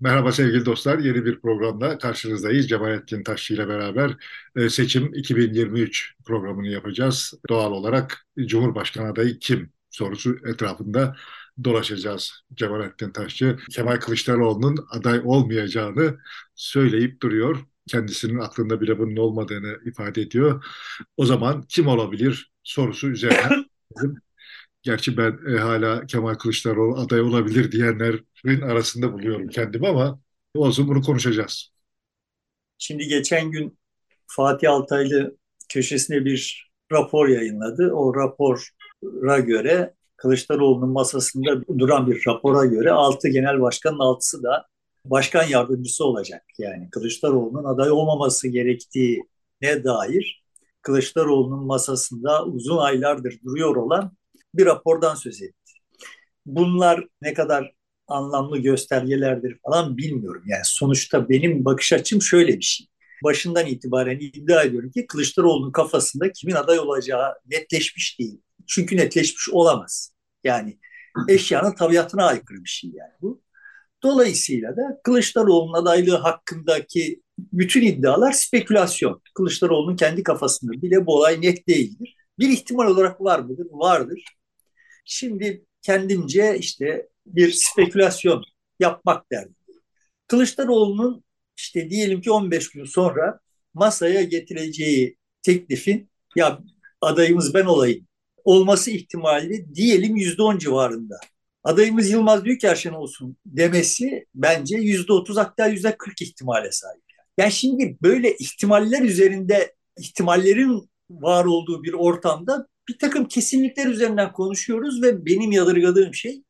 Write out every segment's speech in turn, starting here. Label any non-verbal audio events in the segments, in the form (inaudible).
Merhaba sevgili dostlar. Yeni bir programda karşınızdayız. Cemalettin Taşçı ile beraber e, seçim 2023 programını yapacağız. Doğal olarak Cumhurbaşkanı adayı kim sorusu etrafında dolaşacağız. Cemalettin Taşçı, Kemal Kılıçdaroğlu'nun aday olmayacağını söyleyip duruyor. Kendisinin aklında bile bunun olmadığını ifade ediyor. O zaman kim olabilir sorusu üzerine (coughs) Gerçi ben e, hala Kemal Kılıçdaroğlu aday olabilir diyenlerin arasında buluyorum kendimi ama olsun bunu konuşacağız. Şimdi geçen gün Fatih Altaylı köşesine bir rapor yayınladı. O rapora göre Kılıçdaroğlu'nun masasında duran bir rapora göre 6 genel başkanın 6'sı da başkan yardımcısı olacak. Yani Kılıçdaroğlu'nun aday olmaması gerektiğine dair Kılıçdaroğlu'nun masasında uzun aylardır duruyor olan bir rapordan söz etti. Bunlar ne kadar anlamlı göstergelerdir falan bilmiyorum. Yani sonuçta benim bakış açım şöyle bir şey. Başından itibaren iddia ediyorum ki Kılıçdaroğlu'nun kafasında kimin aday olacağı netleşmiş değil. Çünkü netleşmiş olamaz. Yani eşyanın tabiatına aykırı bir şey yani bu. Dolayısıyla da Kılıçdaroğlu'nun adaylığı hakkındaki bütün iddialar spekülasyon. Kılıçdaroğlu'nun kendi kafasında bile bu olay net değildir. Bir ihtimal olarak var mıdır? Vardır. Şimdi kendimce işte bir spekülasyon yapmak derdim. Kılıçdaroğlu'nun işte diyelim ki 15 gün sonra masaya getireceği teklifin ya adayımız ben olayım olması ihtimali diyelim yüzde on civarında. Adayımız Yılmaz Büyükerşen olsun demesi bence yüzde otuz hatta yüzde kırk ihtimale sahip. Yani şimdi böyle ihtimaller üzerinde ihtimallerin var olduğu bir ortamda bir takım kesinlikler üzerinden konuşuyoruz ve benim yadırgadığım şey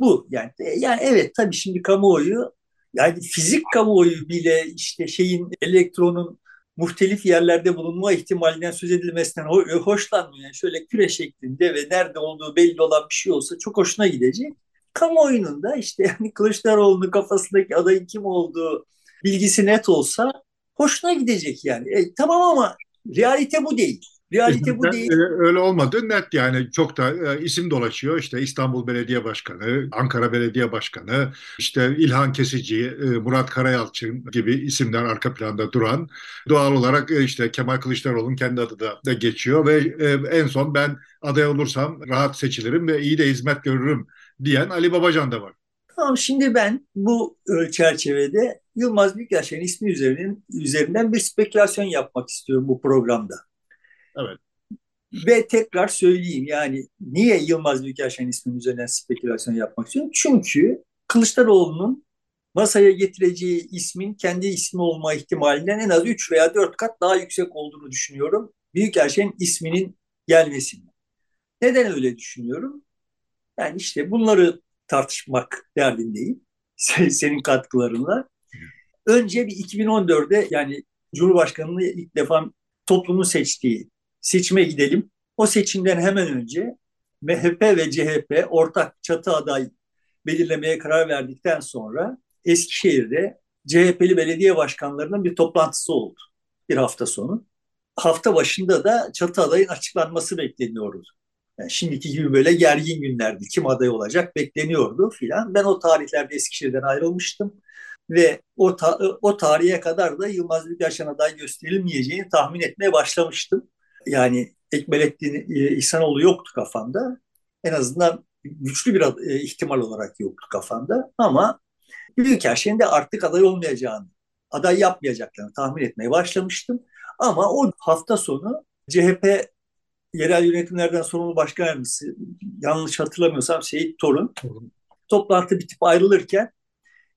bu. Yani yani evet tabii şimdi kamuoyu yani fizik kamuoyu bile işte şeyin elektronun muhtelif yerlerde bulunma ihtimalinden söz edilmesinden hoşlanmıyor. Yani şöyle küre şeklinde ve nerede olduğu belli olan bir şey olsa çok hoşuna gidecek. Kamuoyunun da işte yani (laughs) Kılıçdaroğlu'nun kafasındaki adayın kim olduğu bilgisi net olsa hoşuna gidecek yani. E, tamam ama realite bu değil. Realite bu değil. Öyle olmadı net yani çok da e, isim dolaşıyor işte İstanbul Belediye Başkanı, Ankara Belediye Başkanı, işte İlhan Kesici, e, Murat Karayalçın gibi isimler arka planda duran doğal olarak e, işte Kemal Kılıçdaroğlu'nun kendi adı da, da geçiyor ve en son ben aday olursam rahat seçilirim ve iyi de hizmet görürüm diyen Ali Babacan da var. Tamam şimdi ben bu çerçevede Yılmaz Büyükelçen'in ismi üzerinden, üzerinden bir spekülasyon yapmak istiyorum bu programda. Evet. Ve tekrar söyleyeyim yani niye Yılmaz Büyükelçen isminin üzerinden spekülasyon yapmak istiyorum? Çünkü Kılıçdaroğlu'nun masaya getireceği ismin kendi ismi olma ihtimalinden en az 3 veya 4 kat daha yüksek olduğunu düşünüyorum. Büyükelçin isminin gelmesini. Neden öyle düşünüyorum? Yani işte bunları tartışmak derdindeyim. (laughs) Senin katkılarınla. Önce bir 2014'de yani Cumhurbaşkanı'nı ilk defa toplumun seçtiği seçime gidelim. O seçimden hemen önce MHP ve CHP ortak çatı aday belirlemeye karar verdikten sonra Eskişehir'de CHP'li belediye başkanlarının bir toplantısı oldu bir hafta sonu. Hafta başında da çatı adayın açıklanması bekleniyordu. Yani şimdiki gibi böyle gergin günlerdi. Kim aday olacak bekleniyordu filan. Ben o tarihlerde Eskişehir'den ayrılmıştım ve o, ta o tarihe kadar da Yılmaz Büyükelçen aday gösterilmeyeceğini tahmin etmeye başlamıştım yani Ekmelettin e, İhsanoğlu yoktu kafamda. En azından güçlü bir e, ihtimal olarak yoktu kafamda. Ama Büyükelçinin de artık aday olmayacağını, aday yapmayacaklarını tahmin etmeye başlamıştım. Ama o hafta sonu CHP yerel yönetimlerden sorumlu başkan yardımcısı, yanlış hatırlamıyorsam Seyit Torun, toplantı bitip ayrılırken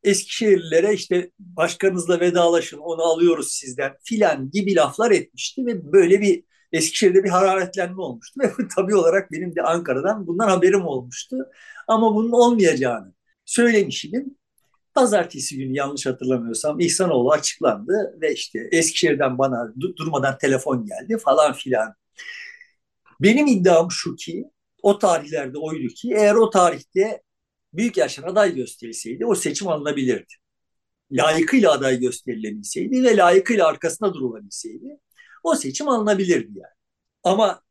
Eskişehirlilere işte başkanınızla vedalaşın onu alıyoruz sizden filan gibi laflar etmişti ve böyle bir Eskişehir'de bir hararetlenme olmuştu (laughs) ve tabii olarak benim de Ankara'dan bundan haberim olmuştu. Ama bunun olmayacağını söylemişim. Pazartesi günü yanlış hatırlamıyorsam İhsanoğlu açıklandı ve işte Eskişehir'den bana durmadan telefon geldi falan filan. Benim iddiam şu ki o tarihlerde oydu ki eğer o tarihte büyük yaşın aday gösterilseydi o seçim alınabilirdi. Layıkıyla aday gösterilebilseydi ve layıkıyla arkasında durulabilseydi o seçim alınabilirdi yani. Ama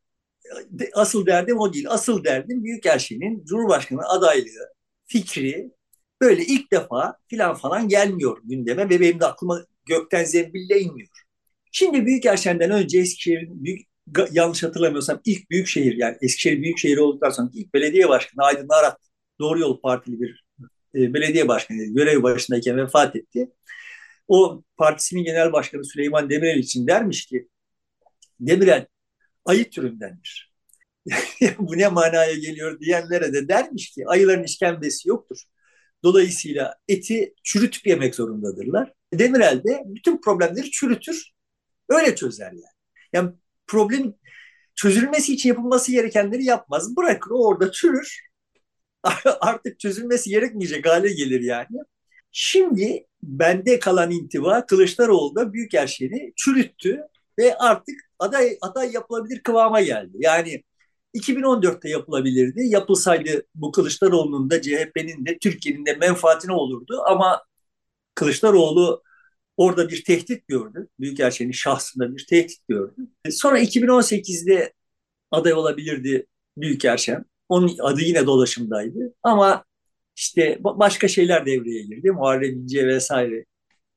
asıl derdim o değil. Asıl derdim Büyükelçinin Cumhurbaşkanı adaylığı fikri böyle ilk defa filan falan gelmiyor gündeme ve benim de aklıma gökten zembille inmiyor. Şimdi Büyükerşen'den önce Eskişehir'in büyük, yanlış hatırlamıyorsam ilk büyük şehir yani Eskişehir büyük şehir olduktan sonra ilk belediye başkanı Aydın Arat Doğru Yol Partili bir e, belediye başkanı görev başındayken vefat etti. O partisinin genel başkanı Süleyman Demirel için dermiş ki Demirel ayı türündendir. (laughs) Bu ne manaya geliyor diyenlere de dermiş ki ayıların işkembesi yoktur. Dolayısıyla eti çürütüp yemek zorundadırlar. Demirel de bütün problemleri çürütür, öyle çözer yani. Yani problem çözülmesi için yapılması gerekenleri yapmaz. Bırakır o orada çürür. (laughs) Artık çözülmesi gerekmeyecek hale gelir yani. Şimdi bende kalan intiba Kılıçdaroğlu da büyük Büyükelçiliğini çürüttü ve artık aday aday yapılabilir kıvama geldi. Yani 2014'te yapılabilirdi. Yapılsaydı bu Kılıçdaroğlu'nun da CHP'nin de Türkiye'nin de menfaatine olurdu ama Kılıçdaroğlu orada bir tehdit gördü. Büyükelçinin şahsında bir tehdit gördü. Sonra 2018'de aday olabilirdi Büyükelçen. Onun adı yine dolaşımdaydı. Ama işte başka şeyler devreye girdi. Muharrem İnce vesaire.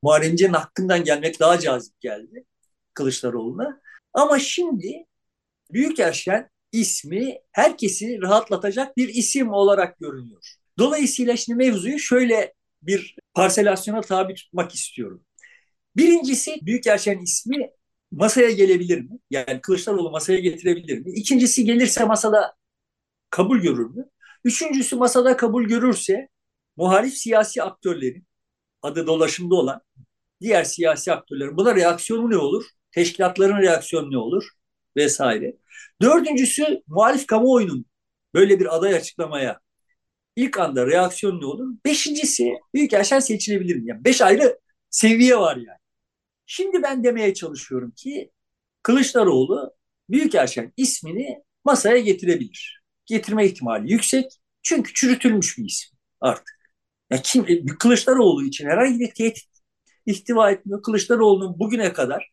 Muharrem İnce'nin hakkından gelmek daha cazip geldi Kılıçdaroğlu'na. Ama şimdi Büyükelçen ismi herkesi rahatlatacak bir isim olarak görünüyor. Dolayısıyla şimdi mevzuyu şöyle bir parselasyona tabi tutmak istiyorum. Birincisi Büyükelçen ismi masaya gelebilir mi? Yani Kılıçdaroğlu masaya getirebilir mi? İkincisi gelirse masada kabul görür mü? Üçüncüsü masada kabul görürse muhalif siyasi aktörlerin adı dolaşımda olan diğer siyasi aktörlerin buna reaksiyonu ne olur? Teşkilatların reaksiyonu ne olur? Vesaire. Dördüncüsü muhalif kamuoyunun böyle bir aday açıklamaya ilk anda reaksiyon ne olur? Beşincisi Büyükelçen seçilebilir mi? Yani beş ayrı seviye var yani. Şimdi ben demeye çalışıyorum ki Kılıçdaroğlu Büyükelçen ismini masaya getirebilir getirme ihtimali yüksek. Çünkü çürütülmüş bir isim artık. Ya kim, e, Kılıçdaroğlu için herhangi bir tehdit ihtiva etmiyor. Kılıçdaroğlu'nun bugüne kadar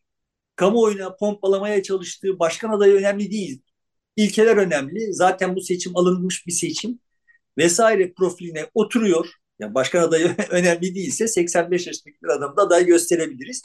kamuoyuna pompalamaya çalıştığı başkan adayı önemli değil. İlkeler önemli. Zaten bu seçim alınmış bir seçim vesaire profiline oturuyor. Yani başkan adayı (laughs) önemli değilse 85 yaşındaki bir adamı da aday gösterebiliriz.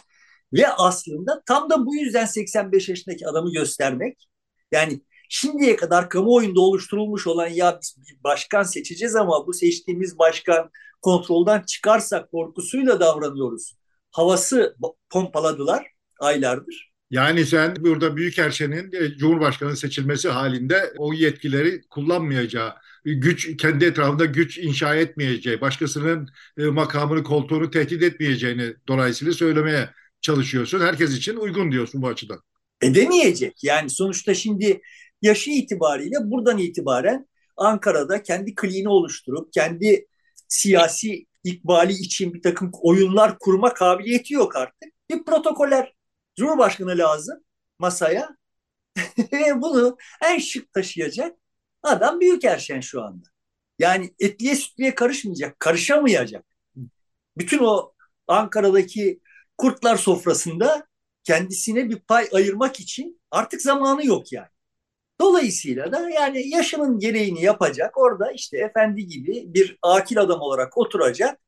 Ve aslında tam da bu yüzden 85 yaşındaki adamı göstermek yani şimdiye kadar kamuoyunda oluşturulmuş olan ya biz bir başkan seçeceğiz ama bu seçtiğimiz başkan kontrolden çıkarsa korkusuyla davranıyoruz. Havası pompaladılar aylardır. Yani sen burada Büyükelçinin e, Cumhurbaşkanı seçilmesi halinde o yetkileri kullanmayacağı, güç kendi etrafında güç inşa etmeyeceği, başkasının e, makamını, koltuğunu tehdit etmeyeceğini dolayısıyla söylemeye çalışıyorsun. Herkes için uygun diyorsun bu açıdan. Edemeyecek. Yani sonuçta şimdi yaşı itibariyle buradan itibaren Ankara'da kendi kliğini oluşturup kendi siyasi ikbali için bir takım oyunlar kurma kabiliyeti yok artık. Bir protokoller Cumhurbaşkanı lazım masaya (laughs) bunu en şık taşıyacak adam büyük erşen şu anda. Yani etliye sütliye karışmayacak, karışamayacak. Bütün o Ankara'daki kurtlar sofrasında kendisine bir pay ayırmak için artık zamanı yok yani. Dolayısıyla da yani yaşının gereğini yapacak orada işte efendi gibi bir akil adam olarak oturacak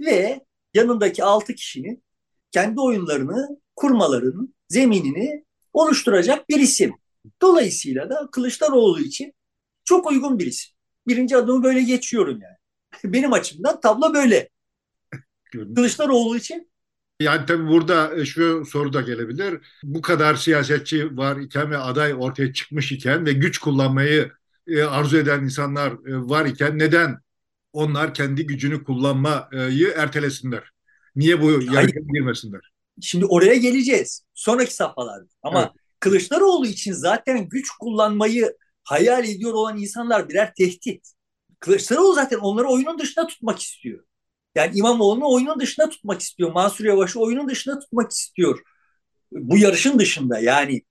ve yanındaki altı kişinin kendi oyunlarını kurmalarının zeminini oluşturacak bir isim. Dolayısıyla da Kılıçdaroğlu için çok uygun bir isim. Birinci adımı böyle geçiyorum yani. (laughs) Benim açımdan tablo böyle. Kılıçdaroğlu için yani tabii burada e, şu soru da gelebilir. Bu kadar siyasetçi var iken ve aday ortaya çıkmış iken ve güç kullanmayı e, arzu eden insanlar e, var iken neden onlar kendi gücünü kullanmayı ertelesinler? Niye bu yargıya girmesinler? Şimdi oraya geleceğiz. Sonraki safhalarda. Ama evet. Kılıçdaroğlu için zaten güç kullanmayı hayal ediyor olan insanlar birer tehdit. Kılıçdaroğlu zaten onları oyunun dışında tutmak istiyor. Yani İmamoğlu'nu oyunun dışında tutmak istiyor. Mansur Yavaş'ı oyunun dışında tutmak istiyor. Bu yarışın dışında yani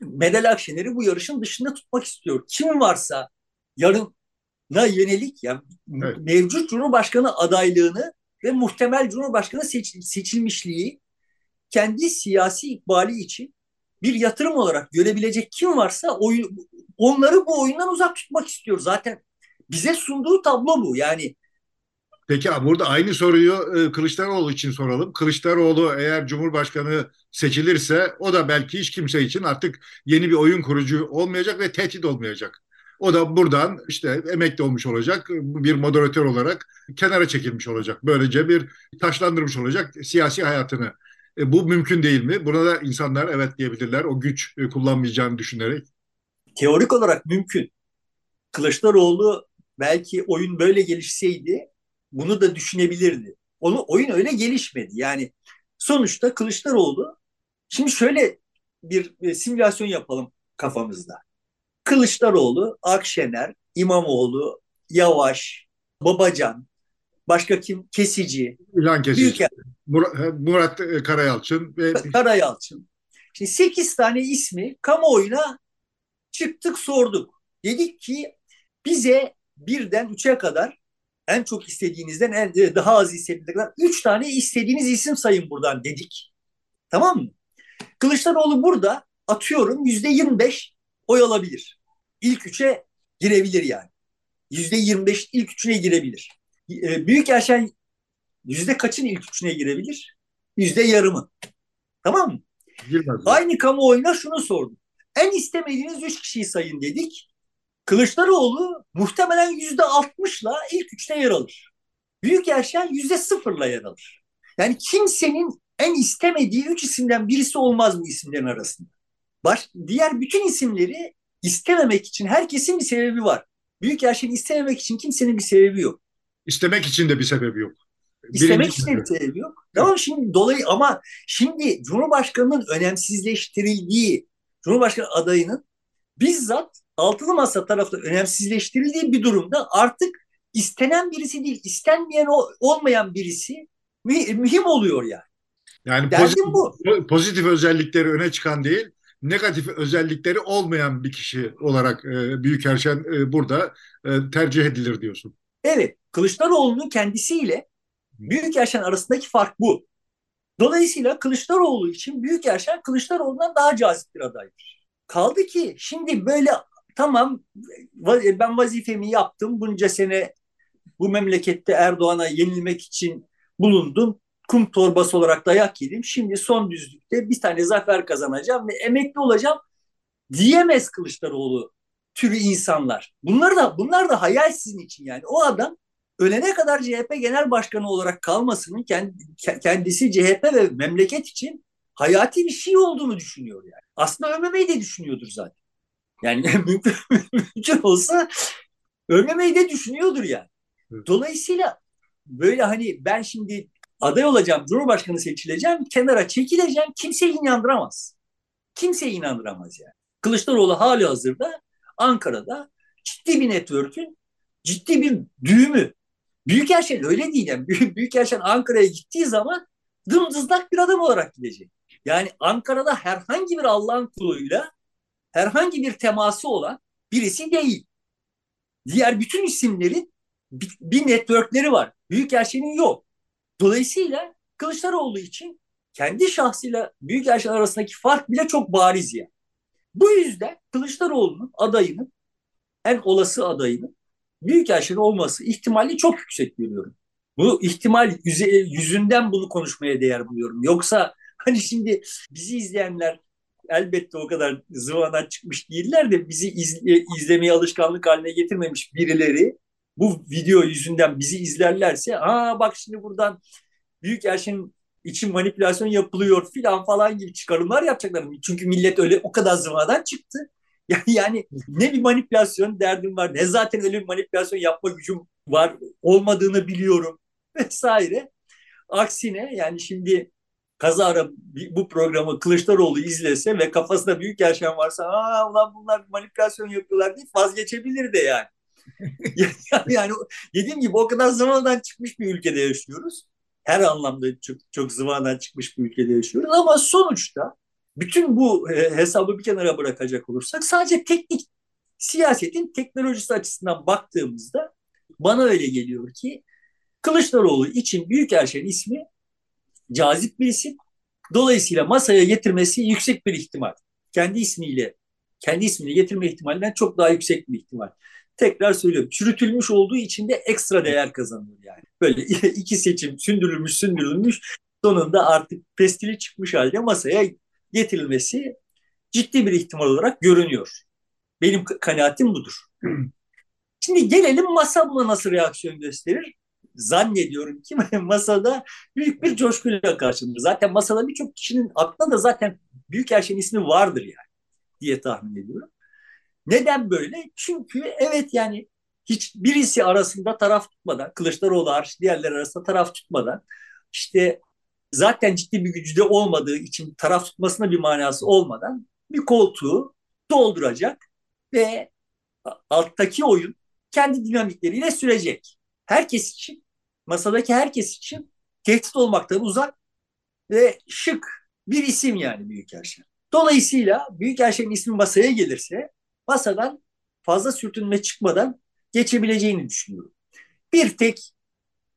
Medel Akşener'i bu yarışın dışında tutmak istiyor. Kim varsa yarına yönelik yani evet. mevcut Cumhurbaşkanı adaylığını ve muhtemel Cumhurbaşkanı seç, seçilmişliği kendi siyasi ikbali için bir yatırım olarak görebilecek kim varsa oyun, onları bu oyundan uzak tutmak istiyor. Zaten bize sunduğu tablo bu. Yani Peki burada aynı soruyu e, Kılıçdaroğlu için soralım. Kılıçdaroğlu eğer Cumhurbaşkanı seçilirse o da belki hiç kimse için artık yeni bir oyun kurucu olmayacak ve tehdit olmayacak. O da buradan işte emekli olmuş olacak, bir moderatör olarak kenara çekilmiş olacak. Böylece bir taşlandırmış olacak siyasi hayatını. E, bu mümkün değil mi? Buna da insanlar evet diyebilirler o güç e, kullanmayacağını düşünerek. Teorik olarak mümkün. Kılıçdaroğlu belki oyun böyle gelişseydi bunu da düşünebilirdi. Onu oyun öyle gelişmedi. Yani sonuçta Kılıçdaroğlu şimdi şöyle bir e, simülasyon yapalım kafamızda. Kılıçdaroğlu, Akşener, İmamoğlu, Yavaş, Babacan, başka kim? Kesici. İlhan Kesici. Büyük Murat, Murat Karayalçın. Ve... Karayalçın. Şimdi 8 tane ismi kamuoyuna çıktık sorduk. Dedik ki bize birden üçe kadar en çok istediğinizden en e, daha az istediğinize kadar üç tane istediğiniz isim sayın buradan dedik. Tamam mı? Kılıçdaroğlu burada atıyorum yüzde yirmi beş oy alabilir. İlk üçe girebilir yani. Yüzde yirmi beş ilk üçüne girebilir. E, Büyük Erşen yüzde kaçın ilk üçüne girebilir? Yüzde yarımı. Tamam mı? Girmez. Aynı kamuoyuna şunu sordum. En istemediğiniz üç kişiyi sayın dedik. Kılıçdaroğlu muhtemelen yüzde altmışla ilk üçte yer alır. Büyük Erşen yüzde sıfırla yer alır. Yani kimsenin en istemediği üç isimden birisi olmaz bu isimlerin arasında. Baş, diğer bütün isimleri istememek için herkesin bir sebebi var. Büyük Erşen'i istememek için kimsenin bir sebebi yok. İstemek için de bir sebebi yok. İstemek için bir sebebi yok. Tamam şimdi dolayı ama şimdi Cumhurbaşkanı'nın önemsizleştirildiği Cumhurbaşkanı adayının bizzat altılı masa tarafından önemsizleştirildiği bir durumda artık istenen birisi değil, istenmeyen olmayan birisi mühim oluyor yani. Yani pozitif, bu. pozitif özellikleri öne çıkan değil, negatif özellikleri olmayan bir kişi olarak e, Büyükerşen e, burada e, tercih edilir diyorsun. Evet, Kılıçdaroğlu'nun kendisiyle Büyükerşen arasındaki fark bu. Dolayısıyla Kılıçdaroğlu için Büyükerşen Kılıçdaroğlu'ndan daha cazip bir adaydır. Kaldı ki şimdi böyle tamam ben vazifemi yaptım. Bunca sene bu memlekette Erdoğan'a yenilmek için bulundum. Kum torbası olarak dayak yedim. Şimdi son düzlükte bir tane zafer kazanacağım ve emekli olacağım diyemez Kılıçdaroğlu türü insanlar. Bunlar da bunlar da hayal sizin için yani. O adam ölene kadar CHP genel başkanı olarak kalmasının kendisi CHP ve memleket için hayati bir şey olduğunu düşünüyor yani. Aslında ölmemeyi de düşünüyordur zaten. Yani (laughs) mümkün, mümkün olsa ölmemeyi de düşünüyordur yani. Dolayısıyla böyle hani ben şimdi aday olacağım, Cumhurbaşkanı seçileceğim, kenara çekileceğim, kimseyi inandıramaz. Kimseyi inandıramaz yani. Kılıçdaroğlu hali hazırda Ankara'da ciddi bir network'ün ciddi bir düğümü. Büyükelçin öyle değil yani. Büyükelçin Ankara'ya gittiği zaman dımdızlak bir adam olarak gidecek. Yani Ankara'da herhangi bir Allah'ın kuluyla herhangi bir teması olan birisi değil. Diğer bütün isimlerin bir, networkleri var. Büyükelçinin yok. Dolayısıyla Kılıçdaroğlu için kendi şahsıyla Büyükelçin arasındaki fark bile çok bariz ya. Bu yüzden Kılıçdaroğlu'nun adayının en olası adayının Büyükelçin olması ihtimali çok yüksek görüyorum. Bu ihtimal yüzünden bunu konuşmaya değer buluyorum. Yoksa hani şimdi bizi izleyenler elbette o kadar zıvanan çıkmış değiller de bizi izle, izlemeye alışkanlık haline getirmemiş birileri bu video yüzünden bizi izlerlerse aa bak şimdi buradan büyük erşenin için manipülasyon yapılıyor filan falan gibi çıkarımlar yapacaklar. Çünkü millet öyle o kadar zıvadan çıktı. Yani, ne bir manipülasyon derdim var ne zaten öyle bir manipülasyon yapma gücüm var olmadığını biliyorum (laughs) vesaire. Aksine yani şimdi kazara bu programı Kılıçdaroğlu izlese ve kafasında büyük yaşam varsa aa ulan bunlar manipülasyon yapıyorlar deyip vazgeçebilir de yani. (laughs) yani dediğim gibi o kadar zamandan çıkmış bir ülkede yaşıyoruz. Her anlamda çok, çok zamandan çıkmış bir ülkede yaşıyoruz ama sonuçta bütün bu hesabı bir kenara bırakacak olursak sadece teknik siyasetin teknolojisi açısından baktığımızda bana öyle geliyor ki Kılıçdaroğlu için Büyükelçin ismi cazip bir isim. Dolayısıyla masaya getirmesi yüksek bir ihtimal. Kendi ismiyle, kendi ismini getirme ihtimalinden çok daha yüksek bir ihtimal. Tekrar söylüyorum. Çürütülmüş olduğu için de ekstra değer kazanıyor yani. Böyle (laughs) iki seçim sündürülmüş sündürülmüş sonunda artık pestili çıkmış halde masaya getirilmesi ciddi bir ihtimal olarak görünüyor. Benim kanaatim budur. (clears throat) Şimdi gelelim masa buna nasıl reaksiyon gösterir? Zannediyorum ki (laughs) masada büyük bir coşkuyla karşılanır. Zaten masada birçok kişinin aklında da zaten büyük her şeyin ismi vardır yani diye tahmin ediyorum. Neden böyle? Çünkü evet yani hiç birisi arasında taraf tutmadan, Kılıçdaroğlu hariç diğerleri arasında taraf tutmadan işte zaten ciddi bir gücü de olmadığı için taraf tutmasına bir manası olmadan bir koltuğu dolduracak ve alttaki oyun kendi dinamikleriyle sürecek. Herkes için, masadaki herkes için tehdit olmaktan uzak ve şık bir isim yani Büyükelçin. Dolayısıyla Büyükelçinin ismi masaya gelirse masadan fazla sürtünme çıkmadan geçebileceğini düşünüyorum. Bir tek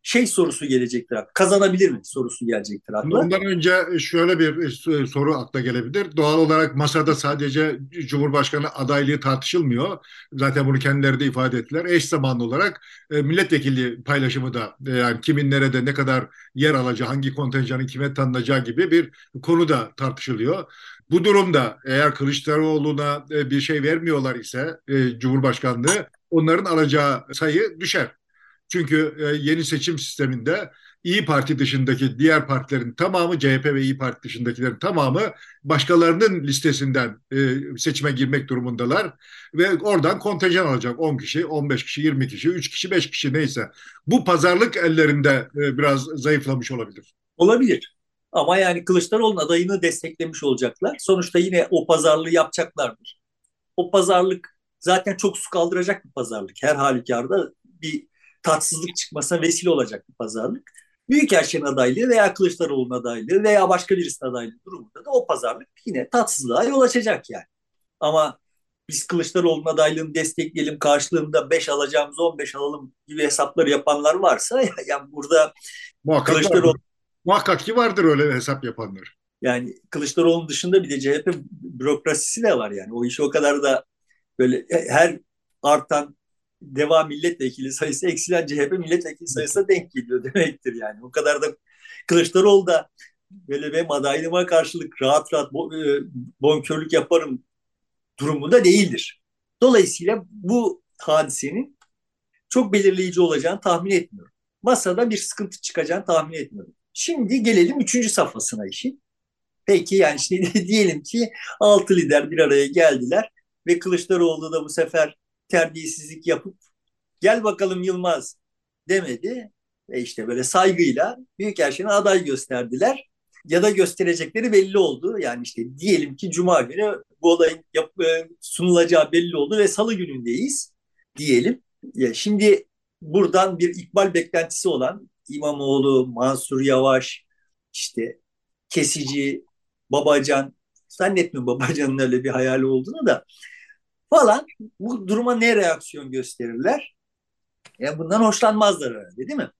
şey sorusu gelecektir. Kazanabilir mi sorusu gelecektir akla. Ondan önce şöyle bir e, soru akla gelebilir. Doğal olarak masada sadece Cumhurbaşkanı adaylığı tartışılmıyor. Zaten bunu kendileri de ifade ettiler. Eş zamanlı olarak e, milletvekili paylaşımı da e, yani kimin nerede ne kadar yer alacağı, hangi kontenjanın kime tanınacağı gibi bir konu da tartışılıyor. Bu durumda eğer Kılıçdaroğlu'na bir şey vermiyorlar ise Cumhurbaşkanlığı onların alacağı sayı düşer. Çünkü e, yeni seçim sisteminde İyi Parti dışındaki diğer partilerin tamamı CHP ve İyi Parti dışındakilerin tamamı başkalarının listesinden e, seçime girmek durumundalar ve oradan kontenjan alacak 10 kişi, 15 kişi, 20 kişi, 3 kişi, 5 kişi neyse. Bu pazarlık ellerinde e, biraz zayıflamış olabilir. Olabilir. Ama yani Kılıçdaroğlu'nun adayını desteklemiş olacaklar. Sonuçta yine o pazarlığı yapacaklardır. O pazarlık zaten çok su kaldıracak bir pazarlık. Her halükarda bir tatsızlık çıkmasına vesile olacak bir pazarlık. Büyükelçinin adaylığı veya Kılıçdaroğlu'nun adaylığı veya başka birisinin adaylığı durumunda da o pazarlık yine tatsızlığa yol açacak yani. Ama biz Kılıçdaroğlu'nun adaylığını destekleyelim karşılığında 5 alacağımız 15 alalım gibi hesapları yapanlar varsa (laughs) yani burada Muhakkak Kılıçdaroğlu vardır. Muhakkak ki vardır öyle hesap yapanlar. Yani Kılıçdaroğlu'nun dışında bir de CHP bürokrasisi de var yani. O işi o kadar da böyle her artan DEVA milletvekili sayısı eksilen CHP milletvekili sayısına denk geliyor demektir yani. O kadar da Kılıçdaroğlu da böyle benim adaylığıma karşılık rahat rahat e, bonkörlük yaparım durumunda değildir. Dolayısıyla bu hadisenin çok belirleyici olacağını tahmin etmiyorum. Masada bir sıkıntı çıkacağını tahmin etmiyorum. Şimdi gelelim üçüncü safhasına işin. Peki yani işte (laughs) diyelim ki altı lider bir araya geldiler ve Kılıçdaroğlu da bu sefer terbiyesizlik yapıp gel bakalım Yılmaz demedi. Ve işte böyle saygıyla Büyükelçin'e aday gösterdiler. Ya da gösterecekleri belli oldu. Yani işte diyelim ki Cuma günü bu olayın yap, e, sunulacağı belli oldu ve Salı günündeyiz diyelim. Ya şimdi buradan bir ikbal beklentisi olan İmamoğlu, Mansur Yavaş, işte Kesici, Babacan, zannetmiyorum Babacan'ın öyle bir hayali olduğunu da falan bu duruma ne reaksiyon gösterirler? Yani bundan hoşlanmazlar herhalde değil mi?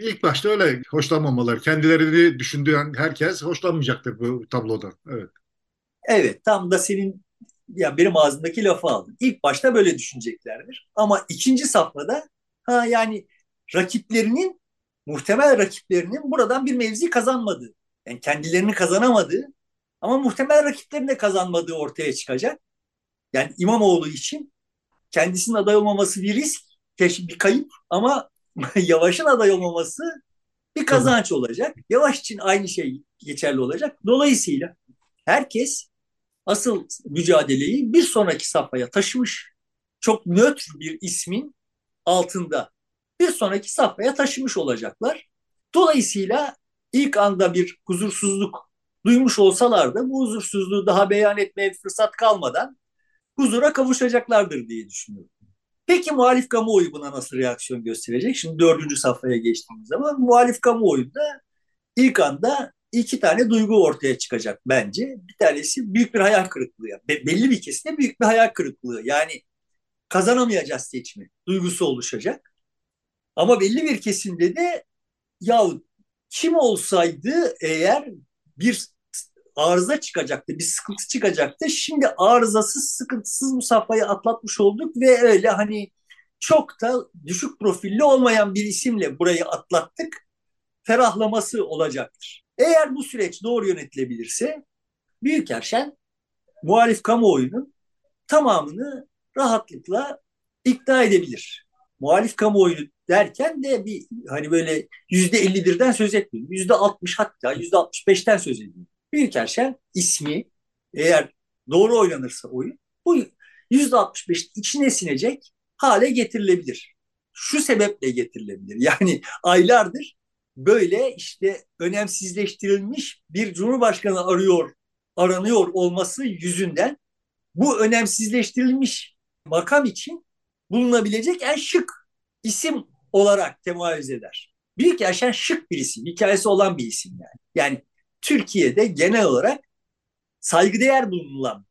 İlk başta öyle hoşlanmamalar. Kendilerini düşündüğün herkes hoşlanmayacaktır bu tablodan. Evet. Evet tam da senin ya benim ağzımdaki lafı aldın. İlk başta böyle düşüneceklerdir. Ama ikinci safhada ha yani rakiplerinin muhtemel rakiplerinin buradan bir mevzi kazanmadığı, yani kendilerini kazanamadığı ama muhtemel rakiplerin de kazanmadığı ortaya çıkacak. Yani İmamoğlu için kendisinin aday olmaması bir risk, bir kayıp ama (laughs) Yavaş'ın aday olmaması bir kazanç olacak. Yavaş için aynı şey geçerli olacak. Dolayısıyla herkes asıl mücadeleyi bir sonraki safhaya taşımış. Çok nötr bir ismin altında bir sonraki safhaya taşımış olacaklar. Dolayısıyla ilk anda bir huzursuzluk duymuş olsalar da bu huzursuzluğu daha beyan etmeye fırsat kalmadan huzura kavuşacaklardır diye düşünüyorum. Peki muhalif kamuoyu buna nasıl reaksiyon gösterecek? Şimdi dördüncü safhaya geçtiğimiz zaman muhalif kamuoyunda ilk anda iki tane duygu ortaya çıkacak bence. Bir tanesi büyük bir hayal kırıklığı. Be- belli bir kesimde büyük bir hayal kırıklığı. Yani kazanamayacağız seçimi duygusu oluşacak. Ama belli bir kesimde de ya kim olsaydı eğer bir arıza çıkacaktı, bir sıkıntı çıkacaktı. Şimdi arızasız, sıkıntısız bu safhayı atlatmış olduk ve öyle hani çok da düşük profilli olmayan bir isimle burayı atlattık. Ferahlaması olacaktır. Eğer bu süreç doğru yönetilebilirse Büyükerşen muhalif kamuoyunun tamamını rahatlıkla ikna edebilir. Muhalif kamuoyu derken de bir hani böyle yüzde 51'den söz etmiyorum. Yüzde 60 hatta yüzde 65'ten söz ediyorum. Büyükerşen ismi eğer doğru oynanırsa oyun bu yüzde 65 içine sinecek hale getirilebilir. Şu sebeple getirilebilir. (laughs) Yani aylardır böyle işte önemsizleştirilmiş bir cumhurbaşkanı arıyor, aranıyor olması yüzünden bu önemsizleştirilmiş makam için bulunabilecek en şık isim olarak temayüz eder. Büyük yaşayan şık bir isim, hikayesi olan bir isim yani. Yani Türkiye'de genel olarak saygıdeğer bulunan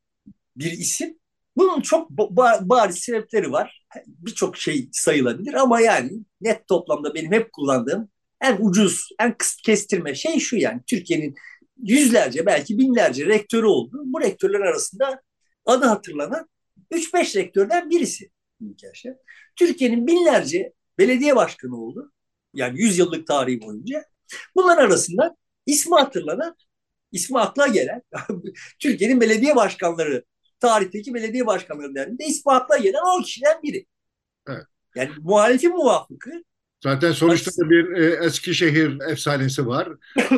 bir isim. Bunun çok bariz sebepleri var. Birçok şey sayılabilir ama yani net toplamda benim hep kullandığım en ucuz, en kestirme şey şu yani Türkiye'nin yüzlerce belki binlerce rektörü oldu. Bu rektörler arasında adı hatırlanan 3-5 rektörden birisi Büyükelçi. Türkiye'nin binlerce belediye başkanı oldu. Yani 100 yıllık tarihi boyunca. Bunlar arasında ismi hatırlanan, ismi akla gelen (laughs) Türkiye'nin belediye başkanları tarihteki belediye başkanları derinde ismi akla gelen 10 kişiden biri. Evet. Yani muhalefin muvafıkı Zaten sonuçta da bir e, Eskişehir efsanesi var. (laughs) e,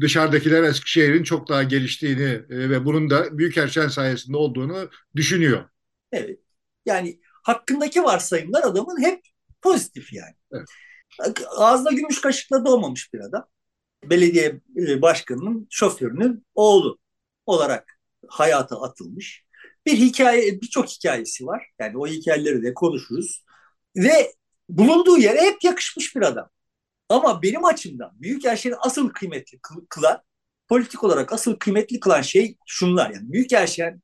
dışarıdakiler Eskişehir'in çok daha geliştiğini e, ve bunun da Büyükelçen sayesinde olduğunu düşünüyor. Evet. Yani hakkındaki varsayımlar adamın hep pozitif yani. Evet. Ağzına gümüş kaşıkla doğmamış bir adam. Belediye e, başkanının şoförünün oğlu olarak hayata atılmış. Bir hikaye, birçok hikayesi var. Yani o hikayeleri de konuşuruz. Ve bulunduğu yere hep yakışmış bir adam. Ama benim açımdan büyük Büyükelçileri asıl kıymetli kılan, politik olarak asıl kıymetli kılan şey şunlar. Yani büyük Büyükelçiler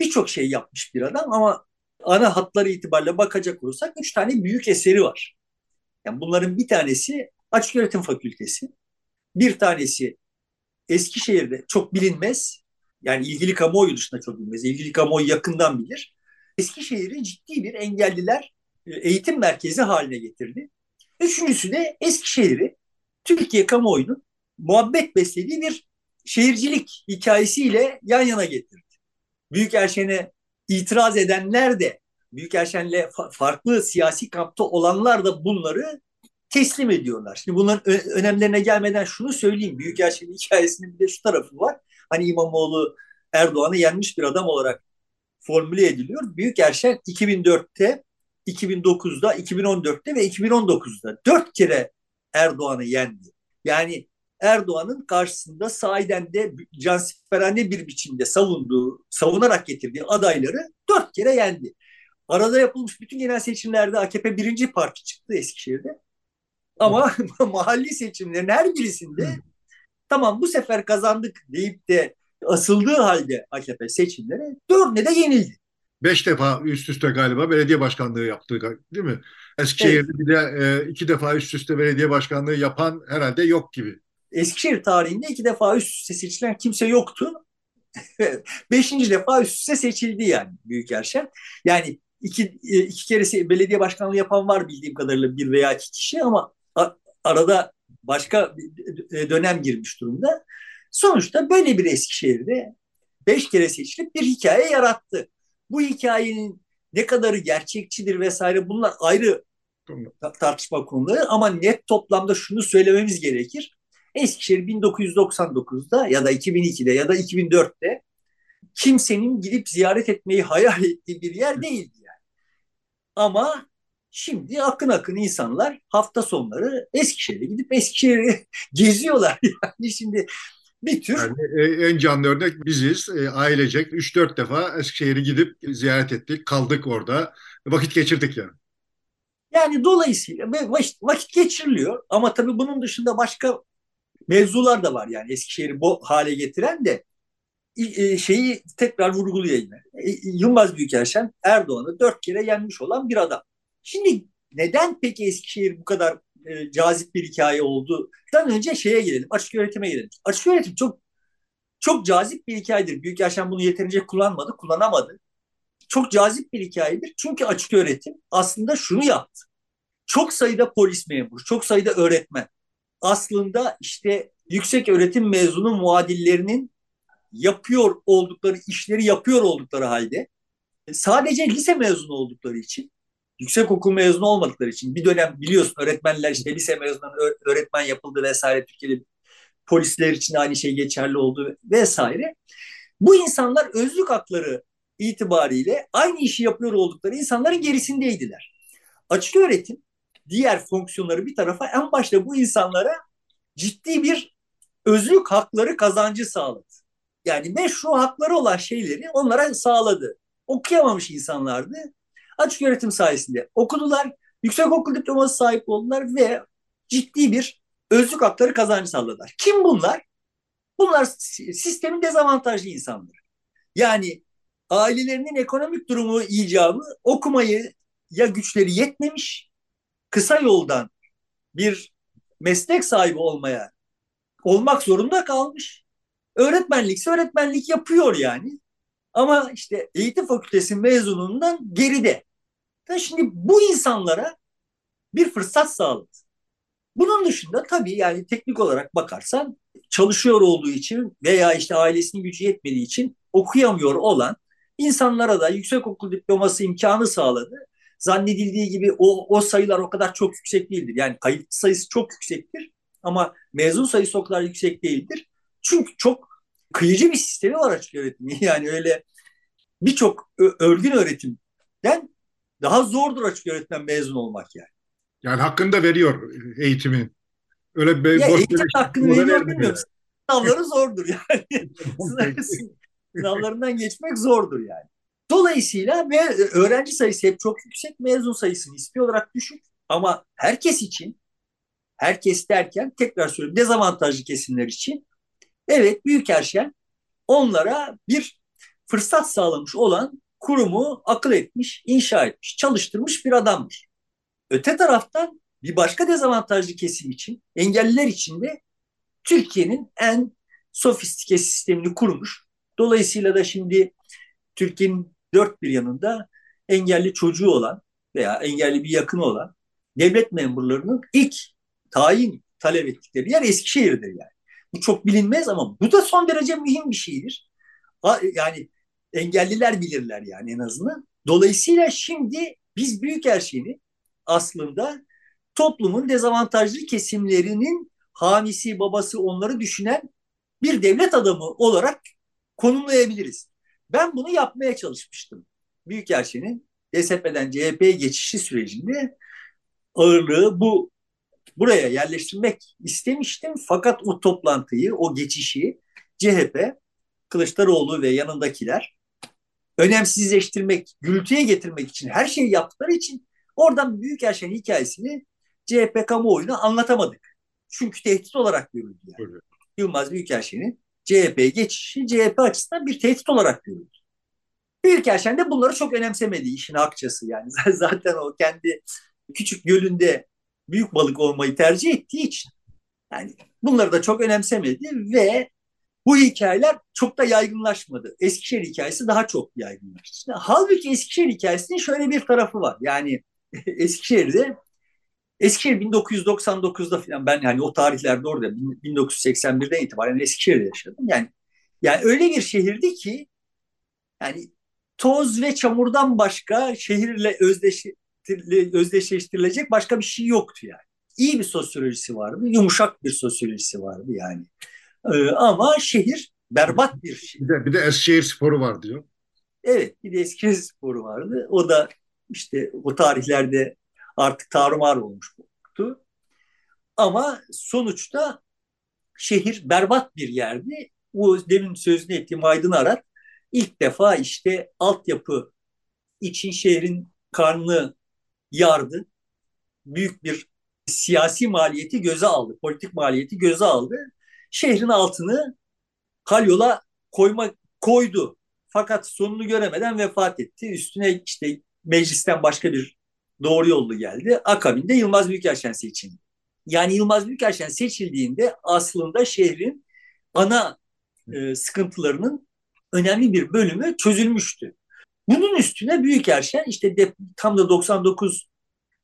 birçok şey yapmış bir adam ama ana hatları itibariyle bakacak olursak üç tane büyük eseri var. Yani bunların bir tanesi Açık Öğretim Fakültesi. Bir tanesi Eskişehir'de çok bilinmez. Yani ilgili kamuoyu dışında çok bilinmez. İlgili kamuoyu yakından bilir. Eskişehir'i ciddi bir engelliler e, eğitim merkezi haline getirdi. Üçüncüsü de Eskişehir'i Türkiye kamuoyunun muhabbet beslediği bir şehircilik hikayesiyle yan yana getirdi. Büyük Erşen'e itiraz edenler de Büyükelçen'le farklı siyasi kampta olanlar da bunları teslim ediyorlar. Şimdi bunların önemlerine gelmeden şunu söyleyeyim. Büyükelçinin hikayesinin bir de şu tarafı var. Hani İmamoğlu Erdoğan'ı yenmiş bir adam olarak formüle ediliyor. Büyükelçen 2004'te, 2009'da, 2014'te ve 2019'da dört kere Erdoğan'ı yendi. Yani Erdoğan'ın karşısında sahiden de cansiperane bir biçimde savunduğu, savunarak getirdiği adayları dört kere yendi. Arada yapılmış bütün genel seçimlerde AKP birinci parti çıktı Eskişehir'de. Ama (laughs) mahalli seçimlerin her birisinde tamam bu sefer kazandık deyip de asıldığı halde AKP seçimlere dörne de yenildi. Beş defa üst üste galiba belediye başkanlığı yaptı değil mi? Eskişehir'de evet. bir de e, iki defa üst üste belediye başkanlığı yapan herhalde yok gibi. Eskişehir tarihinde iki defa üst üste seçilen kimse yoktu. (laughs) Beşinci defa üst üste seçildi yani Büyükerşen. Yani iki, e, iki kere belediye başkanlığı yapan var bildiğim kadarıyla bir veya iki kişi ama arada başka e, dönem girmiş durumda. Sonuçta böyle bir Eskişehir'de beş kere seçilip bir hikaye yarattı. Bu hikayenin ne kadarı gerçekçidir vesaire bunlar ayrı tartışma konuları ama net toplamda şunu söylememiz gerekir. Eskişehir 1999'da ya da 2002'de ya da 2004'te kimsenin gidip ziyaret etmeyi hayal ettiği bir yer değildi yani. Ama şimdi akın akın insanlar hafta sonları Eskişehir'e gidip Eskişehir'i (laughs) geziyorlar. Yani şimdi bir tür... Yani e, en canlı örnek biziz. E, ailecek 3-4 defa Eskişehir'i gidip ziyaret ettik. Kaldık orada. Vakit geçirdik yani. Yani dolayısıyla vakit geçiriliyor ama tabii bunun dışında başka mevzular da var yani Eskişehir'i bu hale getiren de e, şeyi tekrar vurgulayayım. E, Yılmaz Büyükelçen Erdoğan'ı dört kere yenmiş olan bir adam. Şimdi neden peki Eskişehir bu kadar e, cazip bir hikaye oldu? Dan önce şeye gelelim, açık öğretime gelelim. Açık öğretim çok çok cazip bir hikayedir. Büyükelçen bunu yeterince kullanmadı, kullanamadı. çok cazip bir hikayedir. Çünkü açık öğretim aslında şunu yaptı. Çok sayıda polis memuru, çok sayıda öğretmen aslında işte yüksek öğretim mezunu muadillerinin yapıyor oldukları işleri yapıyor oldukları halde sadece lise mezunu oldukları için yüksek okul mezunu olmadıkları için bir dönem biliyorsun öğretmenler işte lise mezunları öğretmen yapıldı vesaire Türkiye'de polisler için aynı şey geçerli oldu vesaire. Bu insanlar özlük hakları itibariyle aynı işi yapıyor oldukları insanların gerisindeydiler. Açık öğretim diğer fonksiyonları bir tarafa en başta bu insanlara ciddi bir özlük hakları kazancı sağladı. Yani meşru hakları olan şeyleri onlara sağladı. Okuyamamış insanlardı. Açık öğretim sayesinde okudular, yüksek okul diploması sahip oldular ve ciddi bir özlük hakları kazancı sağladılar. Kim bunlar? Bunlar sistemin dezavantajlı insanları. Yani ailelerinin ekonomik durumu icabı okumayı ya güçleri yetmemiş, kısa yoldan bir meslek sahibi olmaya olmak zorunda kalmış. Öğretmenlikse öğretmenlik yapıyor yani. Ama işte eğitim fakültesi mezunundan geride. Şimdi bu insanlara bir fırsat sağladı. Bunun dışında tabii yani teknik olarak bakarsan çalışıyor olduğu için veya işte ailesinin gücü yetmediği için okuyamıyor olan insanlara da yüksek okul diploması imkanı sağladı. Zannedildiği gibi o, o sayılar o kadar çok yüksek değildir. Yani kayıt sayısı çok yüksektir ama mezun sayısı o kadar yüksek değildir. Çünkü çok kıyıcı bir sistemi var açık öğretimi. (laughs) Yani öyle birçok örgün öğretimden daha zordur açık öğretmen mezun olmak yani. Yani hakkında veriyor eğitimin. Öyle be, ya boş eğitim hakkını veriyor bilmiyorum. Sınavları zordur yani. (laughs) (laughs) Sınavlarından geçmek zordur yani. Dolayısıyla ve öğrenci sayısı hep çok yüksek, mezun sayısı nispi olarak düşük. Ama herkes için, herkes derken tekrar söylüyorum dezavantajlı kesimler için evet Büyükerşen onlara bir fırsat sağlamış olan kurumu akıl etmiş, inşa etmiş, çalıştırmış bir adamdır. Öte taraftan bir başka dezavantajlı kesim için, engelliler için de Türkiye'nin en sofistike sistemini kurmuş. Dolayısıyla da şimdi Türkiye'nin dört bir yanında engelli çocuğu olan veya engelli bir yakını olan devlet memurlarının ilk tayin talep ettikleri yer Eskişehir'dir yani. Bu çok bilinmez ama bu da son derece mühim bir şeydir. Yani engelliler bilirler yani en azından. Dolayısıyla şimdi biz büyük her şeyini aslında toplumun dezavantajlı kesimlerinin hamisi, babası onları düşünen bir devlet adamı olarak konumlayabiliriz. Ben bunu yapmaya çalışmıştım. Büyükelçinin DSP'den CHP'ye geçişi sürecinde ağırlığı bu buraya yerleştirmek istemiştim. Fakat o toplantıyı, o geçişi CHP, Kılıçdaroğlu ve yanındakiler önemsizleştirmek, gürültüye getirmek için her şeyi yaptıkları için oradan Büyükelçinin hikayesini CHP kamuoyuna anlatamadık. Çünkü tehdit olarak görüldü yani. Evet. Yılmaz Büyükelçinin CHP'ye geçişi CHP açısından bir tehdit olarak görüldü. Büyükelçen de bunları çok önemsemedi işin akçası yani. (laughs) Zaten o kendi küçük gölünde büyük balık olmayı tercih ettiği için yani bunları da çok önemsemedi ve bu hikayeler çok da yaygınlaşmadı. Eskişehir hikayesi daha çok yaygınlaştı. Şimdi, halbuki Eskişehir hikayesinin şöyle bir tarafı var. Yani (laughs) Eskişehir'de Eskişehir 1999'da falan ben yani o tarihlerde orada 1981'den itibaren Eskişehir'de yaşadım. Yani yani öyle bir şehirdi ki yani toz ve çamurdan başka şehirle özdeşleştirilecek başka bir şey yoktu yani. İyi bir sosyolojisi vardı, yumuşak bir sosyolojisi vardı yani. Ee, ama şehir berbat bir şehir. Bir de, bir de Eskişehir sporu var diyor. Evet, bir de Eskişehir sporu vardı. O da işte o tarihlerde artık tarumar olmuştu. Ama sonuçta şehir berbat bir yerdi. O demin sözünü ettiğim Aydın Arat ilk defa işte altyapı için şehrin karnını yardı. Büyük bir siyasi maliyeti göze aldı, politik maliyeti göze aldı. Şehrin altını kalyola koyma koydu. Fakat sonunu göremeden vefat etti. Üstüne işte meclisten başka bir doğru yollu geldi. Akabinde Yılmaz Büyükelçen seçildi. Yani Yılmaz Büyükelçen seçildiğinde aslında şehrin ana e, sıkıntılarının önemli bir bölümü çözülmüştü. Bunun üstüne Büyükerşen işte de, tam da 99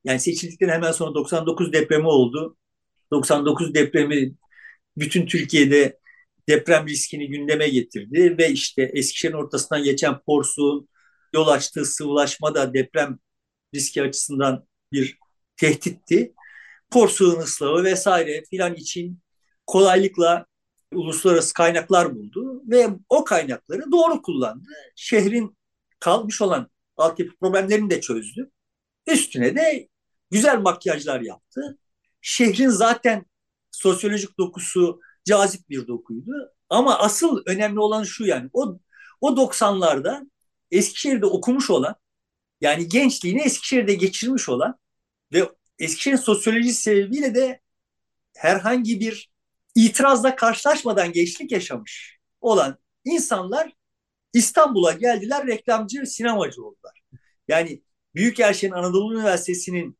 yani seçildikten hemen sonra 99 depremi oldu. 99 depremi bütün Türkiye'de deprem riskini gündeme getirdi ve işte Eskişehir'in ortasından geçen Porsu'nun yol açtığı sıvılaşma da deprem riski açısından bir tehditti. Porsuğun ıslahı vesaire filan için kolaylıkla uluslararası kaynaklar buldu ve o kaynakları doğru kullandı. Şehrin kalmış olan altyapı problemlerini de çözdü. Üstüne de güzel makyajlar yaptı. Şehrin zaten sosyolojik dokusu cazip bir dokuydu. Ama asıl önemli olan şu yani o o 90'larda Eskişehir'de okumuş olan yani gençliğini Eskişehir'de geçirmiş olan ve Eskişehir'in sosyolojisi sebebiyle de herhangi bir itirazla karşılaşmadan gençlik yaşamış olan insanlar İstanbul'a geldiler reklamcı, sinemacı oldular. Yani Büyükelçin Anadolu Üniversitesi'nin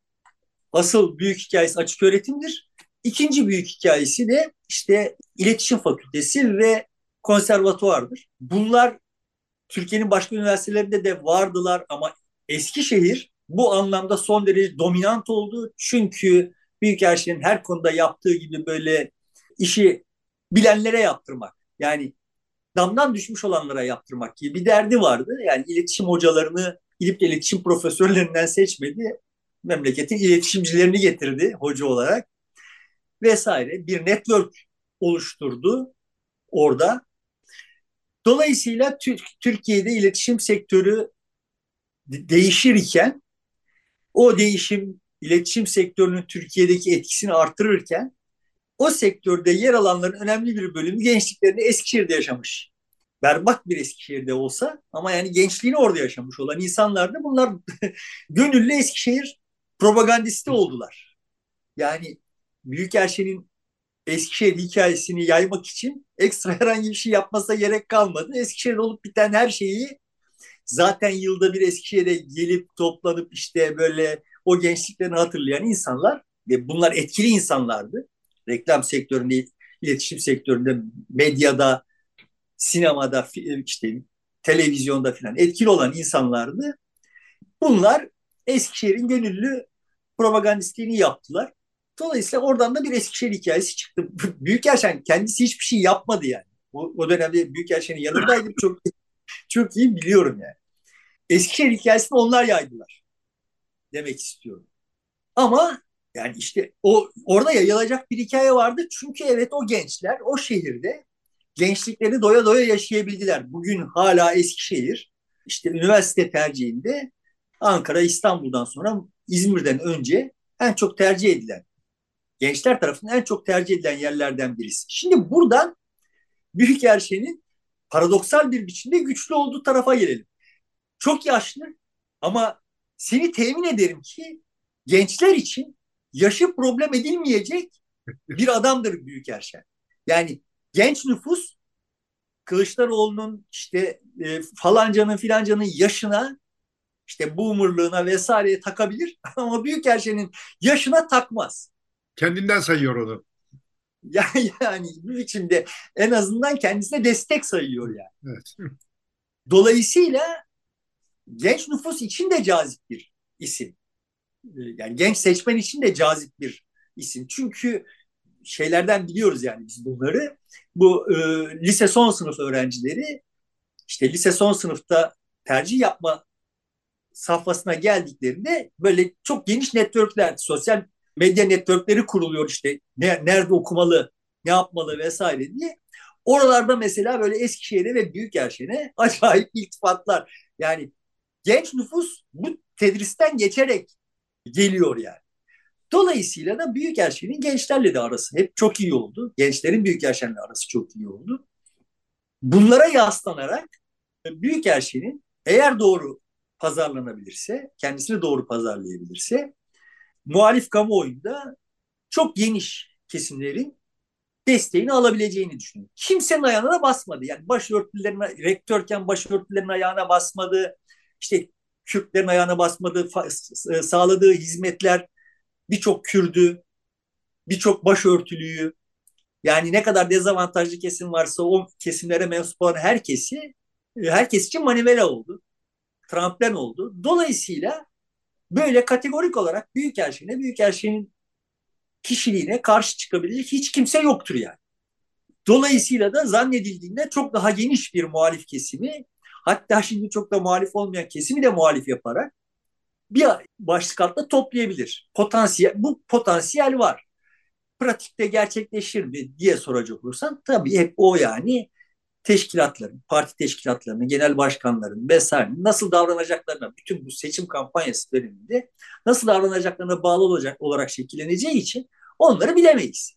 asıl büyük hikayesi açık öğretimdir. İkinci büyük hikayesi de işte iletişim fakültesi ve konservatuvardır. Bunlar Türkiye'nin başka üniversitelerinde de vardılar ama Eskişehir bu anlamda son derece dominant oldu. Çünkü Büyükelçinin her konuda yaptığı gibi böyle işi bilenlere yaptırmak. Yani damdan düşmüş olanlara yaptırmak gibi bir derdi vardı. Yani iletişim hocalarını gidip de iletişim profesörlerinden seçmedi. Memleketin iletişimcilerini getirdi hoca olarak vesaire bir network oluşturdu orada. Dolayısıyla Türkiye'de iletişim sektörü değişirken o değişim iletişim sektörünün Türkiye'deki etkisini artırırken o sektörde yer alanların önemli bir bölümü gençliklerini Eskişehir'de yaşamış. Berbat bir Eskişehir'de olsa ama yani gençliğini orada yaşamış olan insanlar da bunlar (laughs) gönüllü Eskişehir propagandisti oldular. Yani Büyükelçinin Eskişehir hikayesini yaymak için ekstra (laughs) herhangi bir şey yapmasa gerek kalmadı. Eskişehir olup biten her şeyi zaten yılda bir Eskişehir'e gelip toplanıp işte böyle o gençliklerini hatırlayan insanlar ve bunlar etkili insanlardı. Reklam sektöründe, iletişim sektöründe, medyada, sinemada, işte televizyonda falan etkili olan insanlardı. Bunlar Eskişehir'in gönüllü propagandistliğini yaptılar. Dolayısıyla oradan da bir Eskişehir hikayesi çıktı. (laughs) Büyükelçen kendisi hiçbir şey yapmadı yani. O, o dönemde Büyükelçen'in yanındaydım. (laughs) Çok çok iyi biliyorum yani. Eskişehir hikayesini onlar yaydılar. Demek istiyorum. Ama yani işte o orada yayılacak bir hikaye vardı. Çünkü evet o gençler o şehirde gençliklerini doya doya yaşayabildiler. Bugün hala Eskişehir işte üniversite tercihinde Ankara, İstanbul'dan sonra İzmir'den önce en çok tercih edilen gençler tarafından en çok tercih edilen yerlerden birisi. Şimdi buradan Büyük Erşen'in paradoksal bir biçimde güçlü olduğu tarafa gelelim. Çok yaşlı ama seni temin ederim ki gençler için yaşı problem edilmeyecek bir adamdır Büyük Erşen. Yani genç nüfus Kılıçdaroğlu'nun işte e, falancanın filancanın yaşına işte boomerlığına vesaireye takabilir (laughs) ama Büyük Erşen'in yaşına takmaz. Kendinden sayıyor onu. (laughs) Yani, yani bir biçimde en azından kendisine destek sayıyor yani. Evet. Dolayısıyla genç nüfus için de cazip bir isim. Ee, yani genç seçmen için de cazip bir isim. Çünkü şeylerden biliyoruz yani biz bunları. Bu e, lise son sınıf öğrencileri işte lise son sınıfta tercih yapma safhasına geldiklerinde böyle çok geniş networkler, sosyal medya networkleri kuruluyor işte ne, nerede okumalı, ne yapmalı vesaire diye. Oralarda mesela böyle Eskişehir'e ve Büyükerşen'e acayip iltifatlar. Yani genç nüfus bu tedristen geçerek geliyor yani. Dolayısıyla da Büyükerşen'in gençlerle de arası hep çok iyi oldu. Gençlerin Büyükerşen'le arası çok iyi oldu. Bunlara yaslanarak Büyükerşen'in eğer doğru pazarlanabilirse, kendisini doğru pazarlayabilirse muhalif kamuoyunda çok geniş kesimlerin desteğini alabileceğini düşünüyorum. Kimsenin ayağına basmadı. Yani başörtülerine, rektörken başörtülerin ayağına basmadı. İşte Kürtlerin ayağına basmadı. Sağladığı hizmetler birçok Kürdü, birçok başörtülüyü, yani ne kadar dezavantajlı kesim varsa o kesimlere mensup olan herkesi, e, herkes için manivela oldu. tramplen oldu. Dolayısıyla böyle kategorik olarak Büyükelçin'e, Büyükelçin'in kişiliğine karşı çıkabilecek hiç kimse yoktur yani. Dolayısıyla da zannedildiğinde çok daha geniş bir muhalif kesimi hatta şimdi çok da muhalif olmayan kesimi de muhalif yaparak bir başlık altında toplayabilir. Potansiyel, bu potansiyel var. Pratikte gerçekleşir mi diye soracak olursan tabii hep o yani teşkilatların, parti teşkilatlarının, genel başkanların vesaire nasıl davranacaklarına bütün bu seçim kampanyası döneminde nasıl davranacaklarına bağlı olacak olarak şekilleneceği için onları bilemeyiz.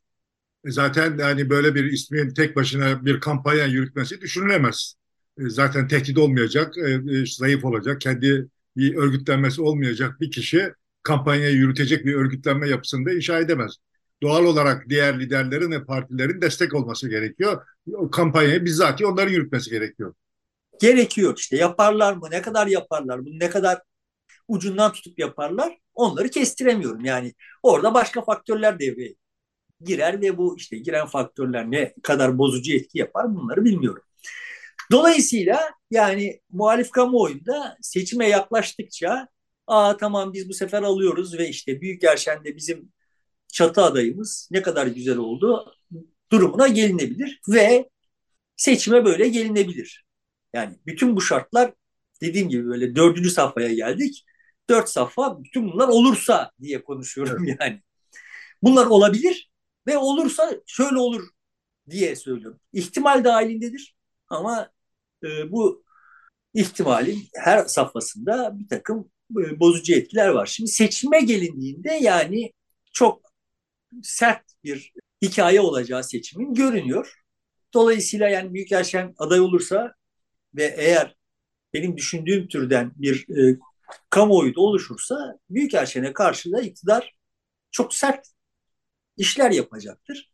E, zaten yani böyle bir ismin tek başına bir kampanya yürütmesi düşünülemez. E, zaten tehdit olmayacak, e, zayıf olacak, kendi bir örgütlenmesi olmayacak bir kişi kampanyayı yürütecek bir örgütlenme yapısında inşa edemez. Doğal olarak diğer liderlerin ve partilerin destek olması gerekiyor. O kampanyayı bizzat onların yürütmesi gerekiyor. Gerekiyor işte yaparlar mı ne kadar yaparlar bunu ne kadar ucundan tutup yaparlar onları kestiremiyorum. Yani orada başka faktörler devreye girer ve bu işte giren faktörler ne kadar bozucu etki yapar bunları bilmiyorum. Dolayısıyla yani muhalif kamuoyunda seçime yaklaştıkça aa tamam biz bu sefer alıyoruz ve işte büyük Büyükerşen'de bizim çatı adayımız ne kadar güzel oldu durumuna gelinebilir ve seçime böyle gelinebilir. Yani bütün bu şartlar dediğim gibi böyle dördüncü safhaya geldik. Dört safha bütün bunlar olursa diye konuşuyorum yani. Bunlar olabilir ve olursa şöyle olur diye söylüyorum. İhtimal dahilindedir ama e, bu ihtimalin her safhasında bir takım e, bozucu etkiler var. Şimdi seçime gelindiğinde yani çok sert bir hikaye olacağı seçimin görünüyor. Dolayısıyla yani Büyükelçen aday olursa ve eğer benim düşündüğüm türden bir e, kamuoyu da oluşursa Büyükelçen'e karşı da iktidar çok sert işler yapacaktır.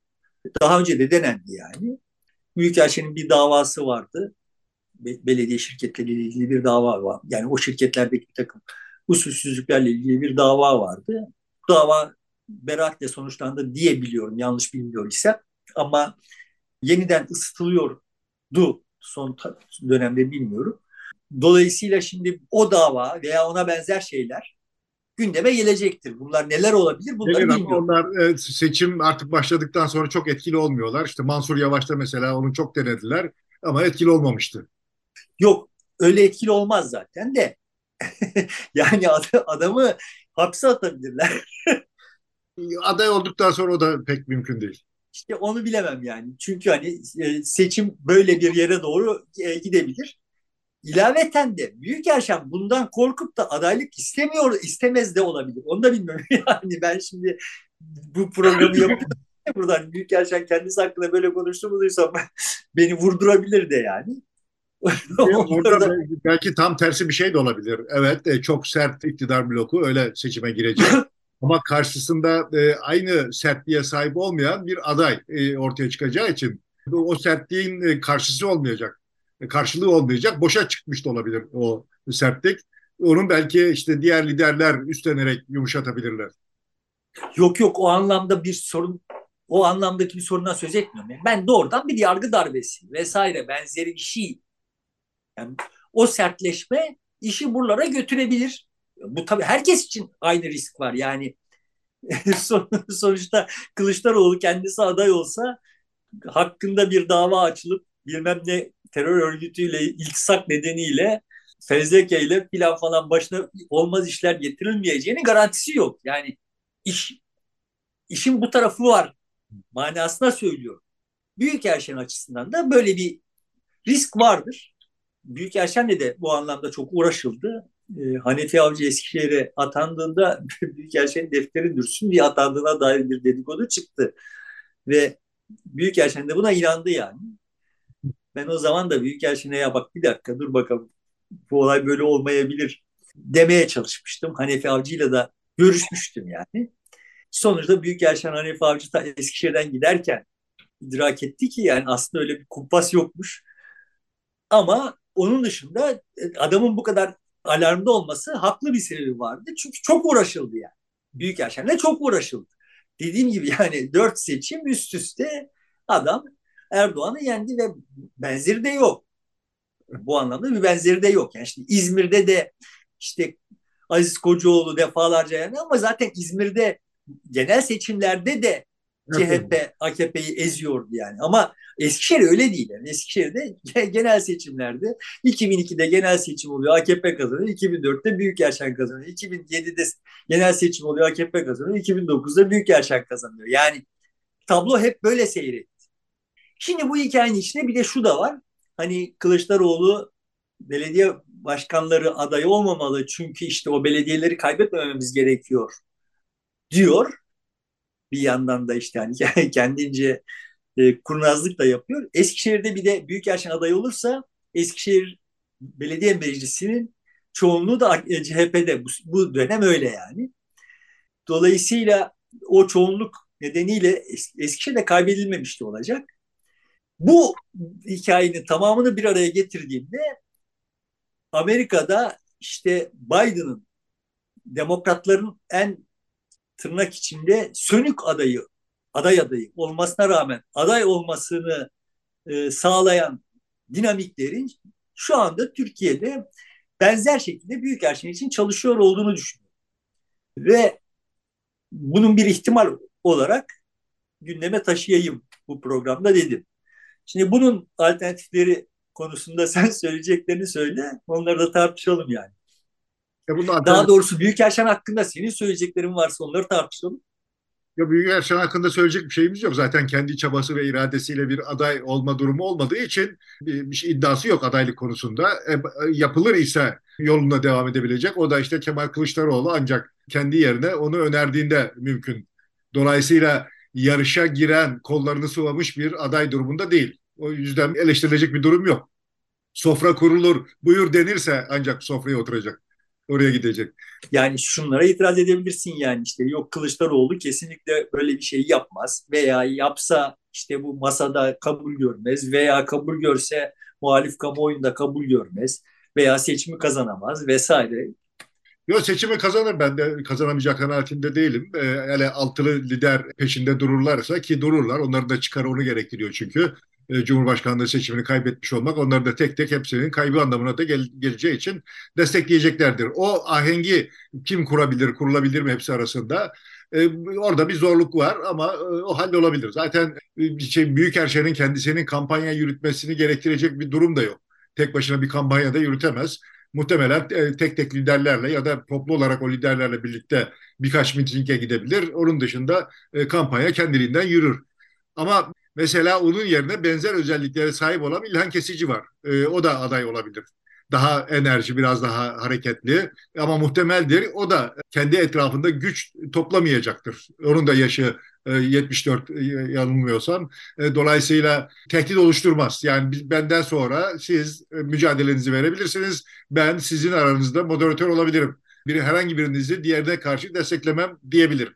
Daha önce de denendi yani. Büyükelçinin bir davası vardı. Belediye şirketleriyle ilgili bir dava var. Yani o şirketlerdeki bir takım usulsüzlüklerle ilgili bir dava vardı. Bu dava beraatle sonuçlandı diye biliyorum. Yanlış bilmiyor ise. Ama yeniden ısıtılıyordu son dönemde bilmiyorum. Dolayısıyla şimdi o dava veya ona benzer şeyler gündeme gelecektir. Bunlar neler olabilir bunları Gelir bilmiyorum. Onlar e, seçim artık başladıktan sonra çok etkili olmuyorlar. İşte Mansur Yavaş'ta mesela onu çok denediler ama etkili olmamıştı. Yok öyle etkili olmaz zaten de. (laughs) yani adamı hapse atabilirler. (laughs) Aday olduktan sonra o da pek mümkün değil. İşte onu bilemem yani. Çünkü hani e, seçim böyle bir yere doğru e, gidebilir. İlaveten de büyük yaşam bundan korkup da adaylık istemiyor, istemez de olabilir. Onu da bilmiyorum. (laughs) Yani ben şimdi bu programı yapıyorum. (laughs) Buradan büyük yaşam kendisi hakkında böyle konuştuğumu duysam (laughs) beni vurdurabilir de yani. Orada belki tam tersi bir şey de olabilir. Evet e, çok sert iktidar bloku öyle seçime girecek. Ama karşısında e, aynı sertliğe sahip olmayan bir aday e, ortaya çıkacağı için o sertliğin e, karşısı olmayacak. E, karşılığı olmayacak. Boşa çıkmış da olabilir o sertlik. Onun belki işte diğer liderler üstlenerek yumuşatabilirler. Yok yok o anlamda bir sorun o anlamdaki bir sorundan söz etmiyorum. Ben doğrudan bir yargı darbesi vesaire benzeri bir şey. Yani o sertleşme işi buralara götürebilir. Bu tabii herkes için aynı risk var. Yani (laughs) sonuçta Kılıçdaroğlu kendisi aday olsa hakkında bir dava açılıp bilmem ne terör örgütüyle iltisak nedeniyle fezleke ile filan falan başına olmaz işler getirilmeyeceğinin garantisi yok. Yani iş işin bu tarafı var manasına söylüyorum. Büyük Erşen açısından da böyle bir risk vardır. Büyük Erşen'le de bu anlamda çok uğraşıldı. Ee, Hanefi Avcı Eskişehir'e atandığında (laughs) Büyük Erşen defteri dürsün diye atandığına dair bir dedikodu çıktı. Ve Büyük Erşen de buna inandı yani. Ben o zaman da Büyükelçine ya bak bir dakika dur bakalım bu olay böyle olmayabilir demeye çalışmıştım. Hanefi Avcı'yla da görüşmüştüm yani. Sonuçta Büyükelçin Hanefi Avcı da Eskişehir'den giderken idrak etti ki yani aslında öyle bir kumpas yokmuş. Ama onun dışında e, adamın bu kadar alarmda olması haklı bir sebebi vardı. Çünkü çok uğraşıldı yani. Büyükelçin'le çok uğraşıldı. Dediğim gibi yani dört seçim üst üste adam Erdoğan'ı yendi ve benzeri de yok. Bu anlamda bir benzeri de yok. Yani işte İzmir'de de işte Aziz Kocaoğlu defalarca yani ama zaten İzmir'de genel seçimlerde de CHP AKP'yi eziyordu yani. Ama Eskişehir öyle değil. Yani Eskişehir'de (laughs) genel seçimlerde 2002'de genel seçim oluyor AKP kazanıyor. 2004'te Büyükerşen kazanıyor. 2007'de genel seçim oluyor AKP kazanıyor. 2009'da Büyükerşen kazanıyor. Yani tablo hep böyle seyretti. Şimdi bu hikayenin içinde bir de şu da var. Hani Kılıçdaroğlu belediye başkanları adayı olmamalı çünkü işte o belediyeleri kaybetmememiz gerekiyor diyor. Bir yandan da işte hani (laughs) kendince e, kurnazlık da yapıyor. Eskişehir'de bir de Büyükelçin adayı olursa Eskişehir Belediye Meclisi'nin çoğunluğu da CHP'de. Bu, bu dönem öyle yani. Dolayısıyla o çoğunluk nedeniyle Eskişehir'de kaybedilmemişti olacak. Bu hikayenin tamamını bir araya getirdiğimde Amerika'da işte Biden'ın demokratların en tırnak içinde sönük adayı, aday adayı olmasına rağmen aday olmasını e, sağlayan dinamiklerin şu anda Türkiye'de benzer şekilde büyük erşen için çalışıyor olduğunu düşünüyorum. Ve bunun bir ihtimal olarak gündeme taşıyayım bu programda dedim. Şimdi bunun alternatifleri konusunda (laughs) sen söyleyeceklerini söyle. Onları da tartışalım yani. Ya bunun Daha doğrusu Büyükerşen hakkında senin söyleyeceklerin varsa onları tartışalım. Ya Büyükerşen hakkında söyleyecek bir şeyimiz yok. Zaten kendi çabası ve iradesiyle bir aday olma durumu olmadığı için bir, şey, iddiası yok adaylık konusunda. E, yapılır ise yolunda devam edebilecek. O da işte Kemal Kılıçdaroğlu ancak kendi yerine onu önerdiğinde mümkün. Dolayısıyla yarışa giren, kollarını sıvamış bir aday durumunda değil. O yüzden eleştirilecek bir durum yok. Sofra kurulur, buyur denirse ancak sofraya oturacak. Oraya gidecek. Yani şunlara itiraz edebilirsin yani işte yok Kılıçdaroğlu kesinlikle böyle bir şey yapmaz veya yapsa işte bu masada kabul görmez veya kabul görse muhalif kamuoyunda kabul görmez veya seçimi kazanamaz vesaire. Yok seçimi kazanır ben de kazanamayacak kanaatinde değilim. Ee, hele altılı lider peşinde dururlarsa ki dururlar. Onların da çıkarı onu gerektiriyor çünkü. E, Cumhurbaşkanlığı seçimini kaybetmiş olmak onları da tek tek hepsinin kaybı anlamına da gel, geleceği için destekleyeceklerdir. O ahengi kim kurabilir, kurulabilir mi hepsi arasında? Ee, orada bir zorluk var ama e, o hallolabilir. Zaten e, şey, Büyükerşen'in kendisinin kampanya yürütmesini gerektirecek bir durum da yok. Tek başına bir kampanya da yürütemez muhtemelen e, tek tek liderlerle ya da toplu olarak o liderlerle birlikte birkaç mitinge gidebilir. Onun dışında e, kampanya kendiliğinden yürür. Ama mesela onun yerine benzer özelliklere sahip olan İlhan Kesici var. E, o da aday olabilir. Daha enerji, biraz daha hareketli ama muhtemeldir. O da kendi etrafında güç toplamayacaktır. Onun da yaşı 74 e, yanılmıyorsam. E, dolayısıyla tehdit oluşturmaz. Yani benden sonra siz e, mücadelenizi verebilirsiniz. Ben sizin aranızda moderatör olabilirim. Biri herhangi birinizi diğerine karşı desteklemem diyebilirim.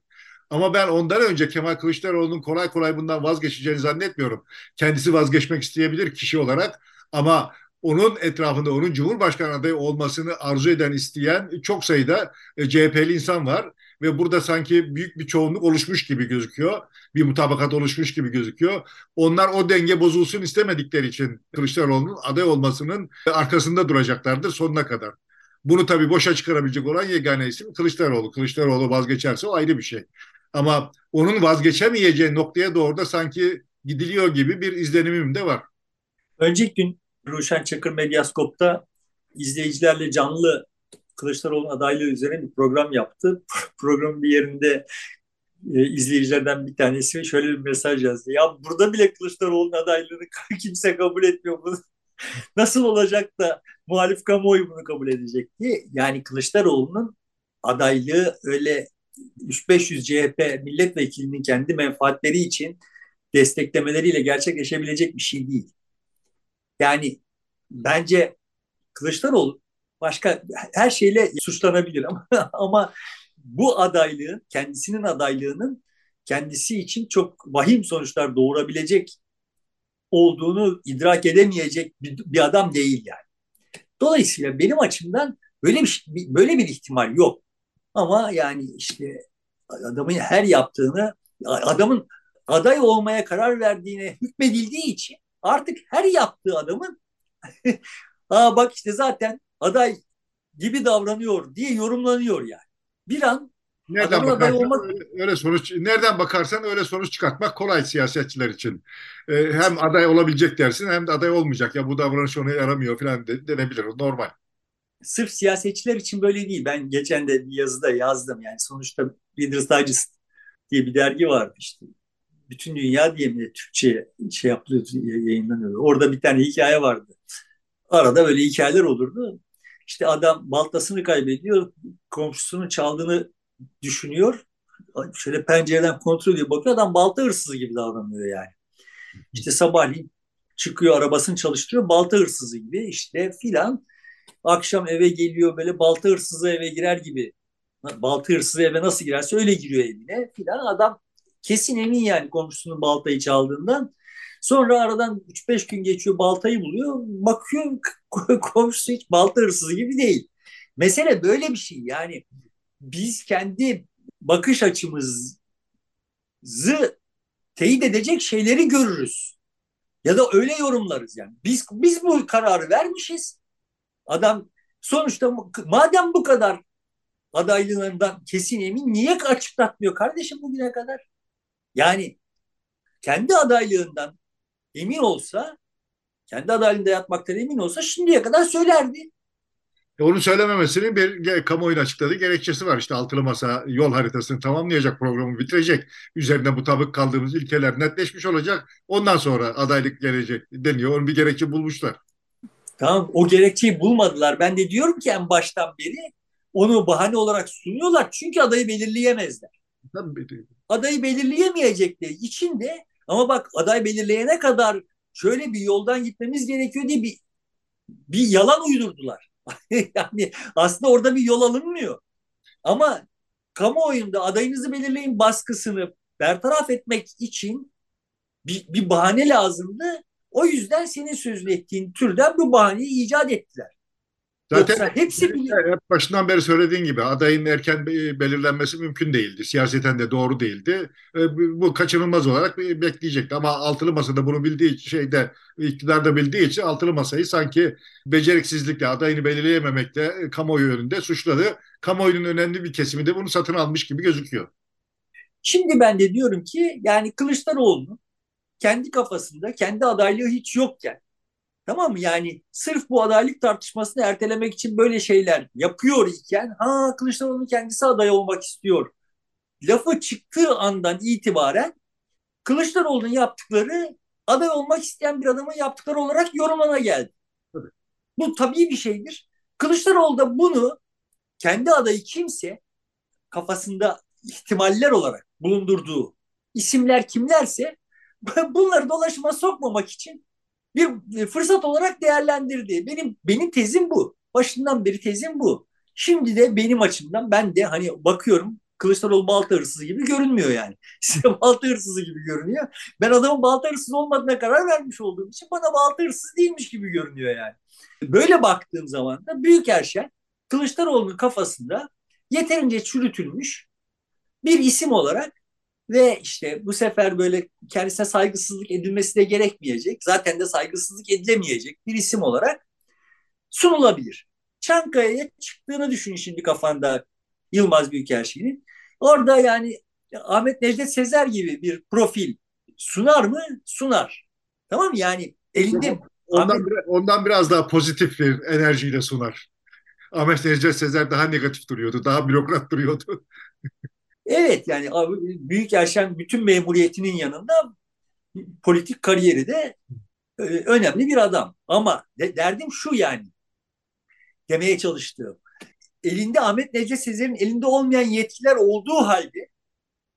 Ama ben ondan önce Kemal Kılıçdaroğlu'nun kolay kolay bundan vazgeçeceğini zannetmiyorum. Kendisi vazgeçmek isteyebilir kişi olarak ama onun etrafında onun Cumhurbaşkanı adayı olmasını arzu eden, isteyen çok sayıda CHP'li insan var ve burada sanki büyük bir çoğunluk oluşmuş gibi gözüküyor. Bir mutabakat oluşmuş gibi gözüküyor. Onlar o denge bozulsun istemedikleri için Kılıçdaroğlu'nun aday olmasının arkasında duracaklardır sonuna kadar. Bunu tabii boşa çıkarabilecek olan yegane isim Kılıçdaroğlu. Kılıçdaroğlu vazgeçerse o ayrı bir şey. Ama onun vazgeçemeyeceği noktaya doğru da sanki gidiliyor gibi bir izlenimim de var. Önceki gün Ruşen Çakır Medyaskop'ta izleyicilerle canlı Kılıçdaroğlu'nun adaylığı üzerine bir program yaptı. (laughs) Programın bir yerinde e, izleyicilerden bir tanesi şöyle bir mesaj yazdı. Ya burada bile Kılıçdaroğlu'nun adaylığını (laughs) kimse kabul etmiyor. Bunu (laughs) nasıl olacak da muhalif kamuoyu bunu kabul edecek diye. Yani Kılıçdaroğlu'nun adaylığı öyle 3-500 CHP milletvekilinin kendi menfaatleri için desteklemeleriyle gerçekleşebilecek bir şey değil. Yani bence Kılıçdaroğlu başka her şeyle suçlanabilir ama (laughs) ama bu adaylığın kendisinin adaylığının kendisi için çok vahim sonuçlar doğurabilecek olduğunu idrak edemeyecek bir, bir adam değil yani. Dolayısıyla benim açımdan böyle bir böyle bir ihtimal yok. Ama yani işte adamın her yaptığını adamın aday olmaya karar verdiğine hükmedildiği için artık her yaptığı adamın (laughs) Aa bak işte zaten aday gibi davranıyor diye yorumlanıyor yani. Bir an Nereden bakarsan olmak... öyle, öyle sonuç nereden bakarsan öyle sonuç çıkartmak kolay siyasetçiler için. Ee, hem aday olabilecek dersin hem de aday olmayacak. Ya bu davranış ona yaramıyor falan de, denebilir. Normal. Sırf siyasetçiler için böyle değil. Ben geçen de bir yazıda yazdım. Yani sonuçta Reader's Digest diye bir dergi vardı işte. Bütün dünya diye mi Türkçe şey yapılıyor, yayınlanıyor. Orada bir tane hikaye vardı. Arada böyle hikayeler olurdu. İşte adam baltasını kaybediyor, komşusunun çaldığını düşünüyor. Şöyle pencereden kontrol ediyor. Bakıyor adam balta hırsızı gibi davranıyor yani. İşte sabahleyin çıkıyor arabasını çalıştırıyor. Balta hırsızı gibi işte filan. Akşam eve geliyor böyle balta hırsızı eve girer gibi. Balta hırsızı eve nasıl girerse öyle giriyor evine filan. Adam kesin emin yani komşusunun baltayı çaldığından. Sonra aradan 3-5 gün geçiyor baltayı buluyor. Bakıyor komşusu hiç balta hırsızı gibi değil. Mesele böyle bir şey yani biz kendi bakış açımızı teyit edecek şeyleri görürüz. Ya da öyle yorumlarız yani. Biz biz bu kararı vermişiz. Adam sonuçta madem bu kadar adaylığından kesin emin niye açıklatmıyor kardeşim bugüne kadar? Yani kendi adaylığından emin olsa, kendi adaylığında yatmaktan emin olsa şimdiye kadar söylerdi. Onu söylememesinin bir kamuoyuna açıkladığı gerekçesi var. İşte altılı masa yol haritasını tamamlayacak, programı bitirecek. Üzerinde mutabık kaldığımız ilkeler netleşmiş olacak. Ondan sonra adaylık gelecek deniyor. Onun bir gerekçe bulmuşlar. Tamam o gerekçeyi bulmadılar. Ben de diyorum ki en baştan beri onu bahane olarak sunuyorlar. Çünkü adayı belirleyemezler. Adayı belirleyemeyecekleri için de ama bak aday belirleyene kadar şöyle bir yoldan gitmemiz gerekiyor diye bir, bir yalan uydurdular. (laughs) yani aslında orada bir yol alınmıyor. Ama kamuoyunda adayınızı belirleyin baskısını bertaraf etmek için bir, bir bahane lazımdı. O yüzden senin sözünü ettiğin türden bu bahaneyi icat ettiler. Zaten Yoksa hepsi bilir. başından beri söylediğin gibi adayın erken belirlenmesi mümkün değildi. Siyaseten de doğru değildi. E, bu kaçınılmaz olarak bekleyecekti. Ama altılı masada bunu bildiği şeyde iktidarda bildiği için altılı masayı sanki beceriksizlikle adayını belirleyememekle e, kamuoyu önünde suçladı. Kamuoyunun önemli bir kesimi de bunu satın almış gibi gözüküyor. Şimdi ben de diyorum ki yani Kılıçdaroğlu kendi kafasında kendi adaylığı hiç yokken Tamam mı? Yani sırf bu adaylık tartışmasını ertelemek için böyle şeyler yapıyor iken ha Kılıçdaroğlu kendisi aday olmak istiyor. Lafı çıktığı andan itibaren Kılıçdaroğlu'nun yaptıkları aday olmak isteyen bir adamın yaptıkları olarak yorumlana geldi. Bu tabii bir şeydir. Kılıçdaroğlu da bunu kendi adayı kimse kafasında ihtimaller olarak bulundurduğu isimler kimlerse (laughs) bunları dolaşıma sokmamak için bir fırsat olarak değerlendirdi. Benim benim tezim bu. Başından beri tezim bu. Şimdi de benim açımdan ben de hani bakıyorum Kılıçdaroğlu balta hırsızı gibi görünmüyor yani. (laughs) Size balta hırsızı gibi görünüyor. Ben adamın balta hırsızı olmadığına karar vermiş olduğum için bana balta hırsızı değilmiş gibi görünüyor yani. Böyle baktığım zaman da Büyük Erşen Kılıçdaroğlu'nun kafasında yeterince çürütülmüş bir isim olarak ve işte bu sefer böyle kendisine saygısızlık edilmesi de gerekmeyecek. Zaten de saygısızlık edilemeyecek bir isim olarak sunulabilir. Çankaya'ya çıktığını düşün şimdi kafanda Yılmaz Büyükelçiliğinin. Orada yani Ahmet Necdet Sezer gibi bir profil sunar mı? Sunar. Tamam mı? Yani elinde... Ondan, Ahmet... ondan biraz daha pozitif bir enerjiyle sunar. Ahmet Necdet Sezer daha negatif duruyordu. Daha bürokrat duruyordu. (laughs) Evet yani Büyük Erşen bütün memuriyetinin yanında politik kariyeri de e, önemli bir adam. Ama de, derdim şu yani demeye çalıştığım. Elinde Ahmet Necdet Sezer'in elinde olmayan yetkiler olduğu halde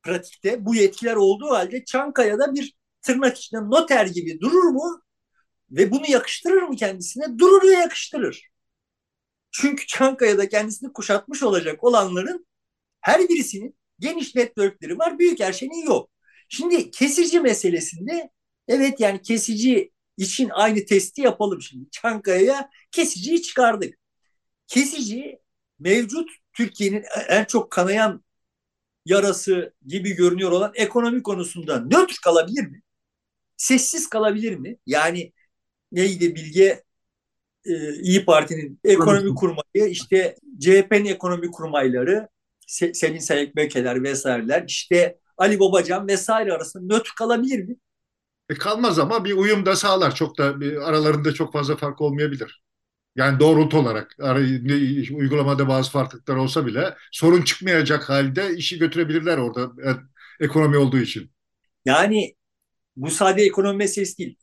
pratikte bu yetkiler olduğu halde Çankaya'da bir tırnak içinde noter gibi durur mu? Ve bunu yakıştırır mı kendisine? Durur ve yakıştırır. Çünkü Çankaya'da kendisini kuşatmış olacak olanların her birisinin geniş networkleri var. Büyük her şeyin yok. Şimdi kesici meselesinde evet yani kesici için aynı testi yapalım şimdi. Çankaya'ya kesiciyi çıkardık. Kesici mevcut Türkiye'nin en çok kanayan yarası gibi görünüyor olan ekonomi konusunda nötr kalabilir mi? Sessiz kalabilir mi? Yani neydi Bilge e, İyi Parti'nin ekonomi kurmayı, işte CHP'nin ekonomi kurmayları, Se Selin Sayık Bökeler vesaireler, işte Ali Babacan vesaire arasında nötr kalabilir mi? E kalmaz ama bir uyum da sağlar. Çok da aralarında çok fazla fark olmayabilir. Yani doğrultu olarak uygulamada bazı farklılıklar olsa bile sorun çıkmayacak halde işi götürebilirler orada ekonomi olduğu için. Yani bu sadece ekonomi meselesi değil.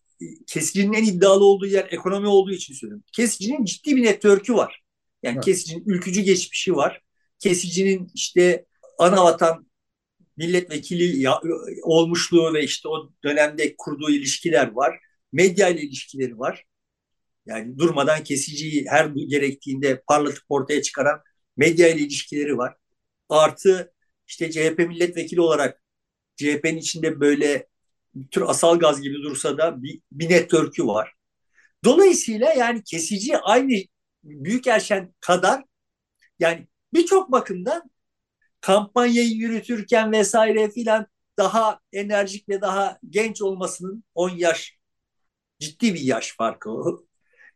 Kesicinin en iddialı olduğu yer ekonomi olduğu için söylüyorum. Kesicinin ciddi bir network'ü var. Yani evet. kesicinin ülkücü geçmişi var. Kesicinin işte ana vatan milletvekili olmuşluğu ve işte o dönemde kurduğu ilişkiler var. Medya ile ilişkileri var. Yani durmadan kesiciyi her gerektiğinde parlatıp ortaya çıkaran medya ile ilişkileri var. Artı işte CHP milletvekili olarak CHP'nin içinde böyle bir tür asal gaz gibi dursa da bir, bir network'ü var. Dolayısıyla yani kesici aynı büyük erşen kadar yani birçok bakımdan kampanyayı yürütürken vesaire filan daha enerjik ve daha genç olmasının 10 yaş ciddi bir yaş farkı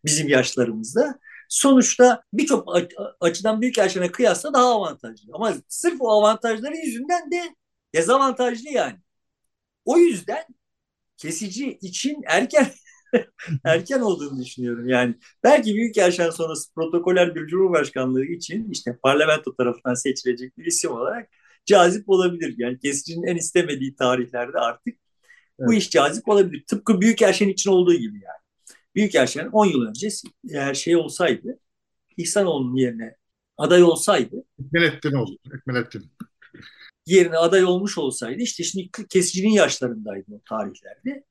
bizim yaşlarımızda. Sonuçta birçok açıdan büyük yaşlarına kıyasla daha avantajlı. Ama sırf o avantajları yüzünden de dezavantajlı yani. O yüzden kesici için erken (laughs) erken olduğunu düşünüyorum. Yani belki büyük yaşan sonrası protokoler bir cumhurbaşkanlığı için işte parlamento tarafından seçilecek bir isim olarak cazip olabilir. Yani kesicinin en istemediği tarihlerde artık evet. bu iş cazip olabilir. Tıpkı büyük yaşan için olduğu gibi yani. Büyük yaşan 10 yıl önce eğer şey olsaydı İhsanoğlu'nun yerine aday olsaydı Ekmelettin oldu. Ekmelettin yerine aday olmuş olsaydı işte şimdi kesicinin yaşlarındaydı o tarihlerde.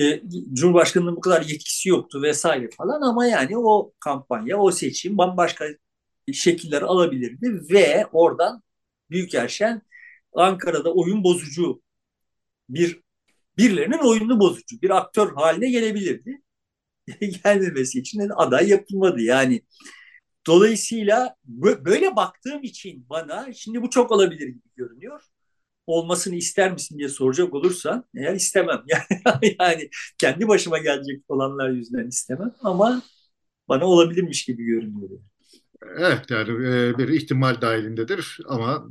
E, Cumhurbaşkanı'nın bu kadar yetkisi yoktu vesaire falan ama yani o kampanya, o seçim bambaşka şekiller alabilirdi ve oradan Büyükerşen Ankara'da oyun bozucu bir birilerinin oyununu bozucu bir aktör haline gelebilirdi. (laughs) Gelmemesi için de aday yapılmadı. Yani Dolayısıyla böyle baktığım için bana şimdi bu çok olabilir gibi görünüyor. Olmasını ister misin diye soracak olursan eğer istemem. (laughs) Yani, yani kendi başıma gelecek olanlar yüzünden istemem ama bana olabilirmiş gibi görünüyor. Evet yani e, bir ihtimal dahilindedir ama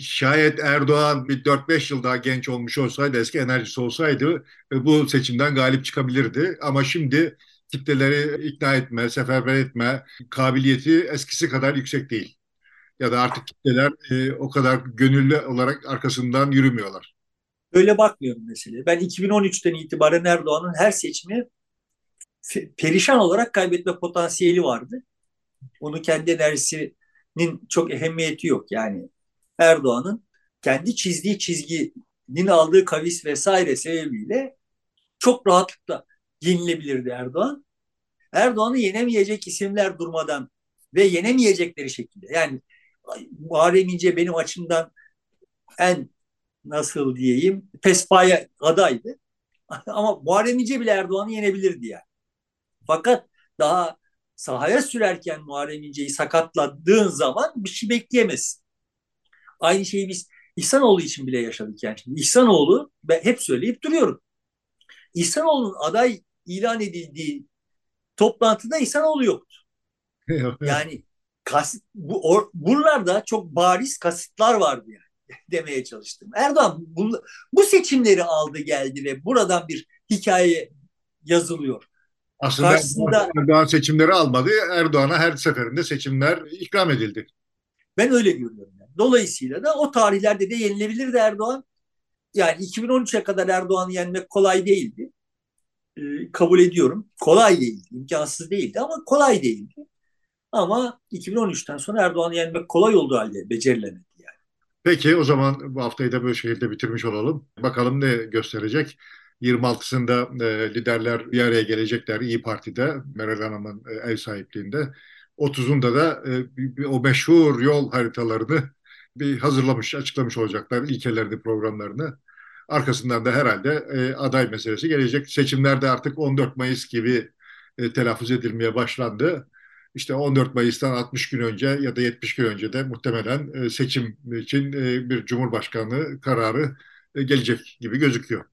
şayet Erdoğan bir 4-5 yıl daha genç olmuş olsaydı, eski enerjisi olsaydı e, bu seçimden galip çıkabilirdi. Ama şimdi kitleleri ikna etme, seferber etme kabiliyeti eskisi kadar yüksek değil. Ya da artık kitleler e, o kadar gönüllü olarak arkasından yürümüyorlar. Öyle bakmıyorum mesela. Ben 2013'ten itibaren Erdoğan'ın her seçimi perişan olarak kaybetme potansiyeli vardı. Onu kendi enerjisinin çok ehemmiyeti yok. Yani Erdoğan'ın kendi çizdiği çizginin aldığı kavis vesaire sebebiyle çok rahatlıkla yenilebilirdi Erdoğan. Erdoğan'ı yenemeyecek isimler durmadan ve yenemeyecekleri şekilde. Yani Muharrem İnce benim açımdan en nasıl diyeyim pespaya adaydı. (laughs) Ama Muharrem İnce bile Erdoğan'ı yenebilirdi yani. Fakat daha sahaya sürerken Muharrem İnce'yi sakatladığın zaman bir şey bekleyemezsin. Aynı şeyi biz İhsanoğlu için bile yaşadık yani. Şimdi İhsanoğlu ben hep söyleyip duruyorum. İhsanoğlu'nun aday ilan edildiği toplantıda İhsanoğlu yoktu. (laughs) yani kas, bu, or, buralarda çok bariz kasıtlar vardı yani (laughs) demeye çalıştım. Erdoğan bu, bu seçimleri aldı geldi ve buradan bir hikaye yazılıyor. Aslında Karşısında, Erdoğan seçimleri almadı. Erdoğan'a her seferinde seçimler ikram edildi. Ben öyle görüyorum. Yani. Dolayısıyla da o tarihlerde de yenilebilirdi Erdoğan. Yani 2013'e kadar Erdoğan'ı yenmek kolay değildi. Ee, kabul ediyorum. Kolay değildi, imkansız değildi ama kolay değildi. Ama 2013'ten sonra Erdoğan'ı yenmek kolay olduğu halde becerilemedi yani. Peki o zaman bu haftayı da böyle şekilde bitirmiş olalım. Bakalım ne gösterecek. 26'sında e, liderler bir araya gelecekler İyi Parti'de, Meral Hanım'ın e, ev sahipliğinde. 30'unda da e, o meşhur yol haritalarını bir hazırlamış, açıklamış olacaklar ilkelerini, programlarını. Arkasından da herhalde e, aday meselesi gelecek. Seçimlerde artık 14 Mayıs gibi e, telaffuz edilmeye başlandı. İşte 14 Mayıs'tan 60 gün önce ya da 70 gün önce de muhtemelen e, seçim için e, bir cumhurbaşkanlığı kararı e, gelecek gibi gözüküyor.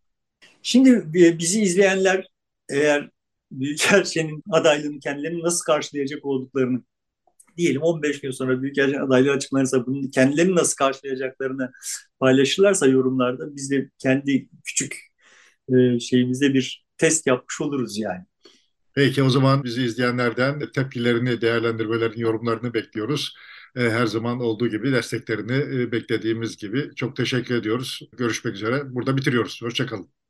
Şimdi bizi izleyenler eğer Büyükelçinin adaylığını kendilerini nasıl karşılayacak olduklarını diyelim 15 gün sonra Büyükelçin adaylığı açıklanırsa bunu kendilerini nasıl karşılayacaklarını paylaşırlarsa yorumlarda biz de kendi küçük şeyimizde bir test yapmış oluruz yani. Peki o zaman bizi izleyenlerden tepkilerini, değerlendirmelerini, yorumlarını bekliyoruz. E, her zaman olduğu gibi desteklerini e, beklediğimiz gibi. Çok teşekkür ediyoruz. Görüşmek üzere. Burada bitiriyoruz. Hoşçakalın.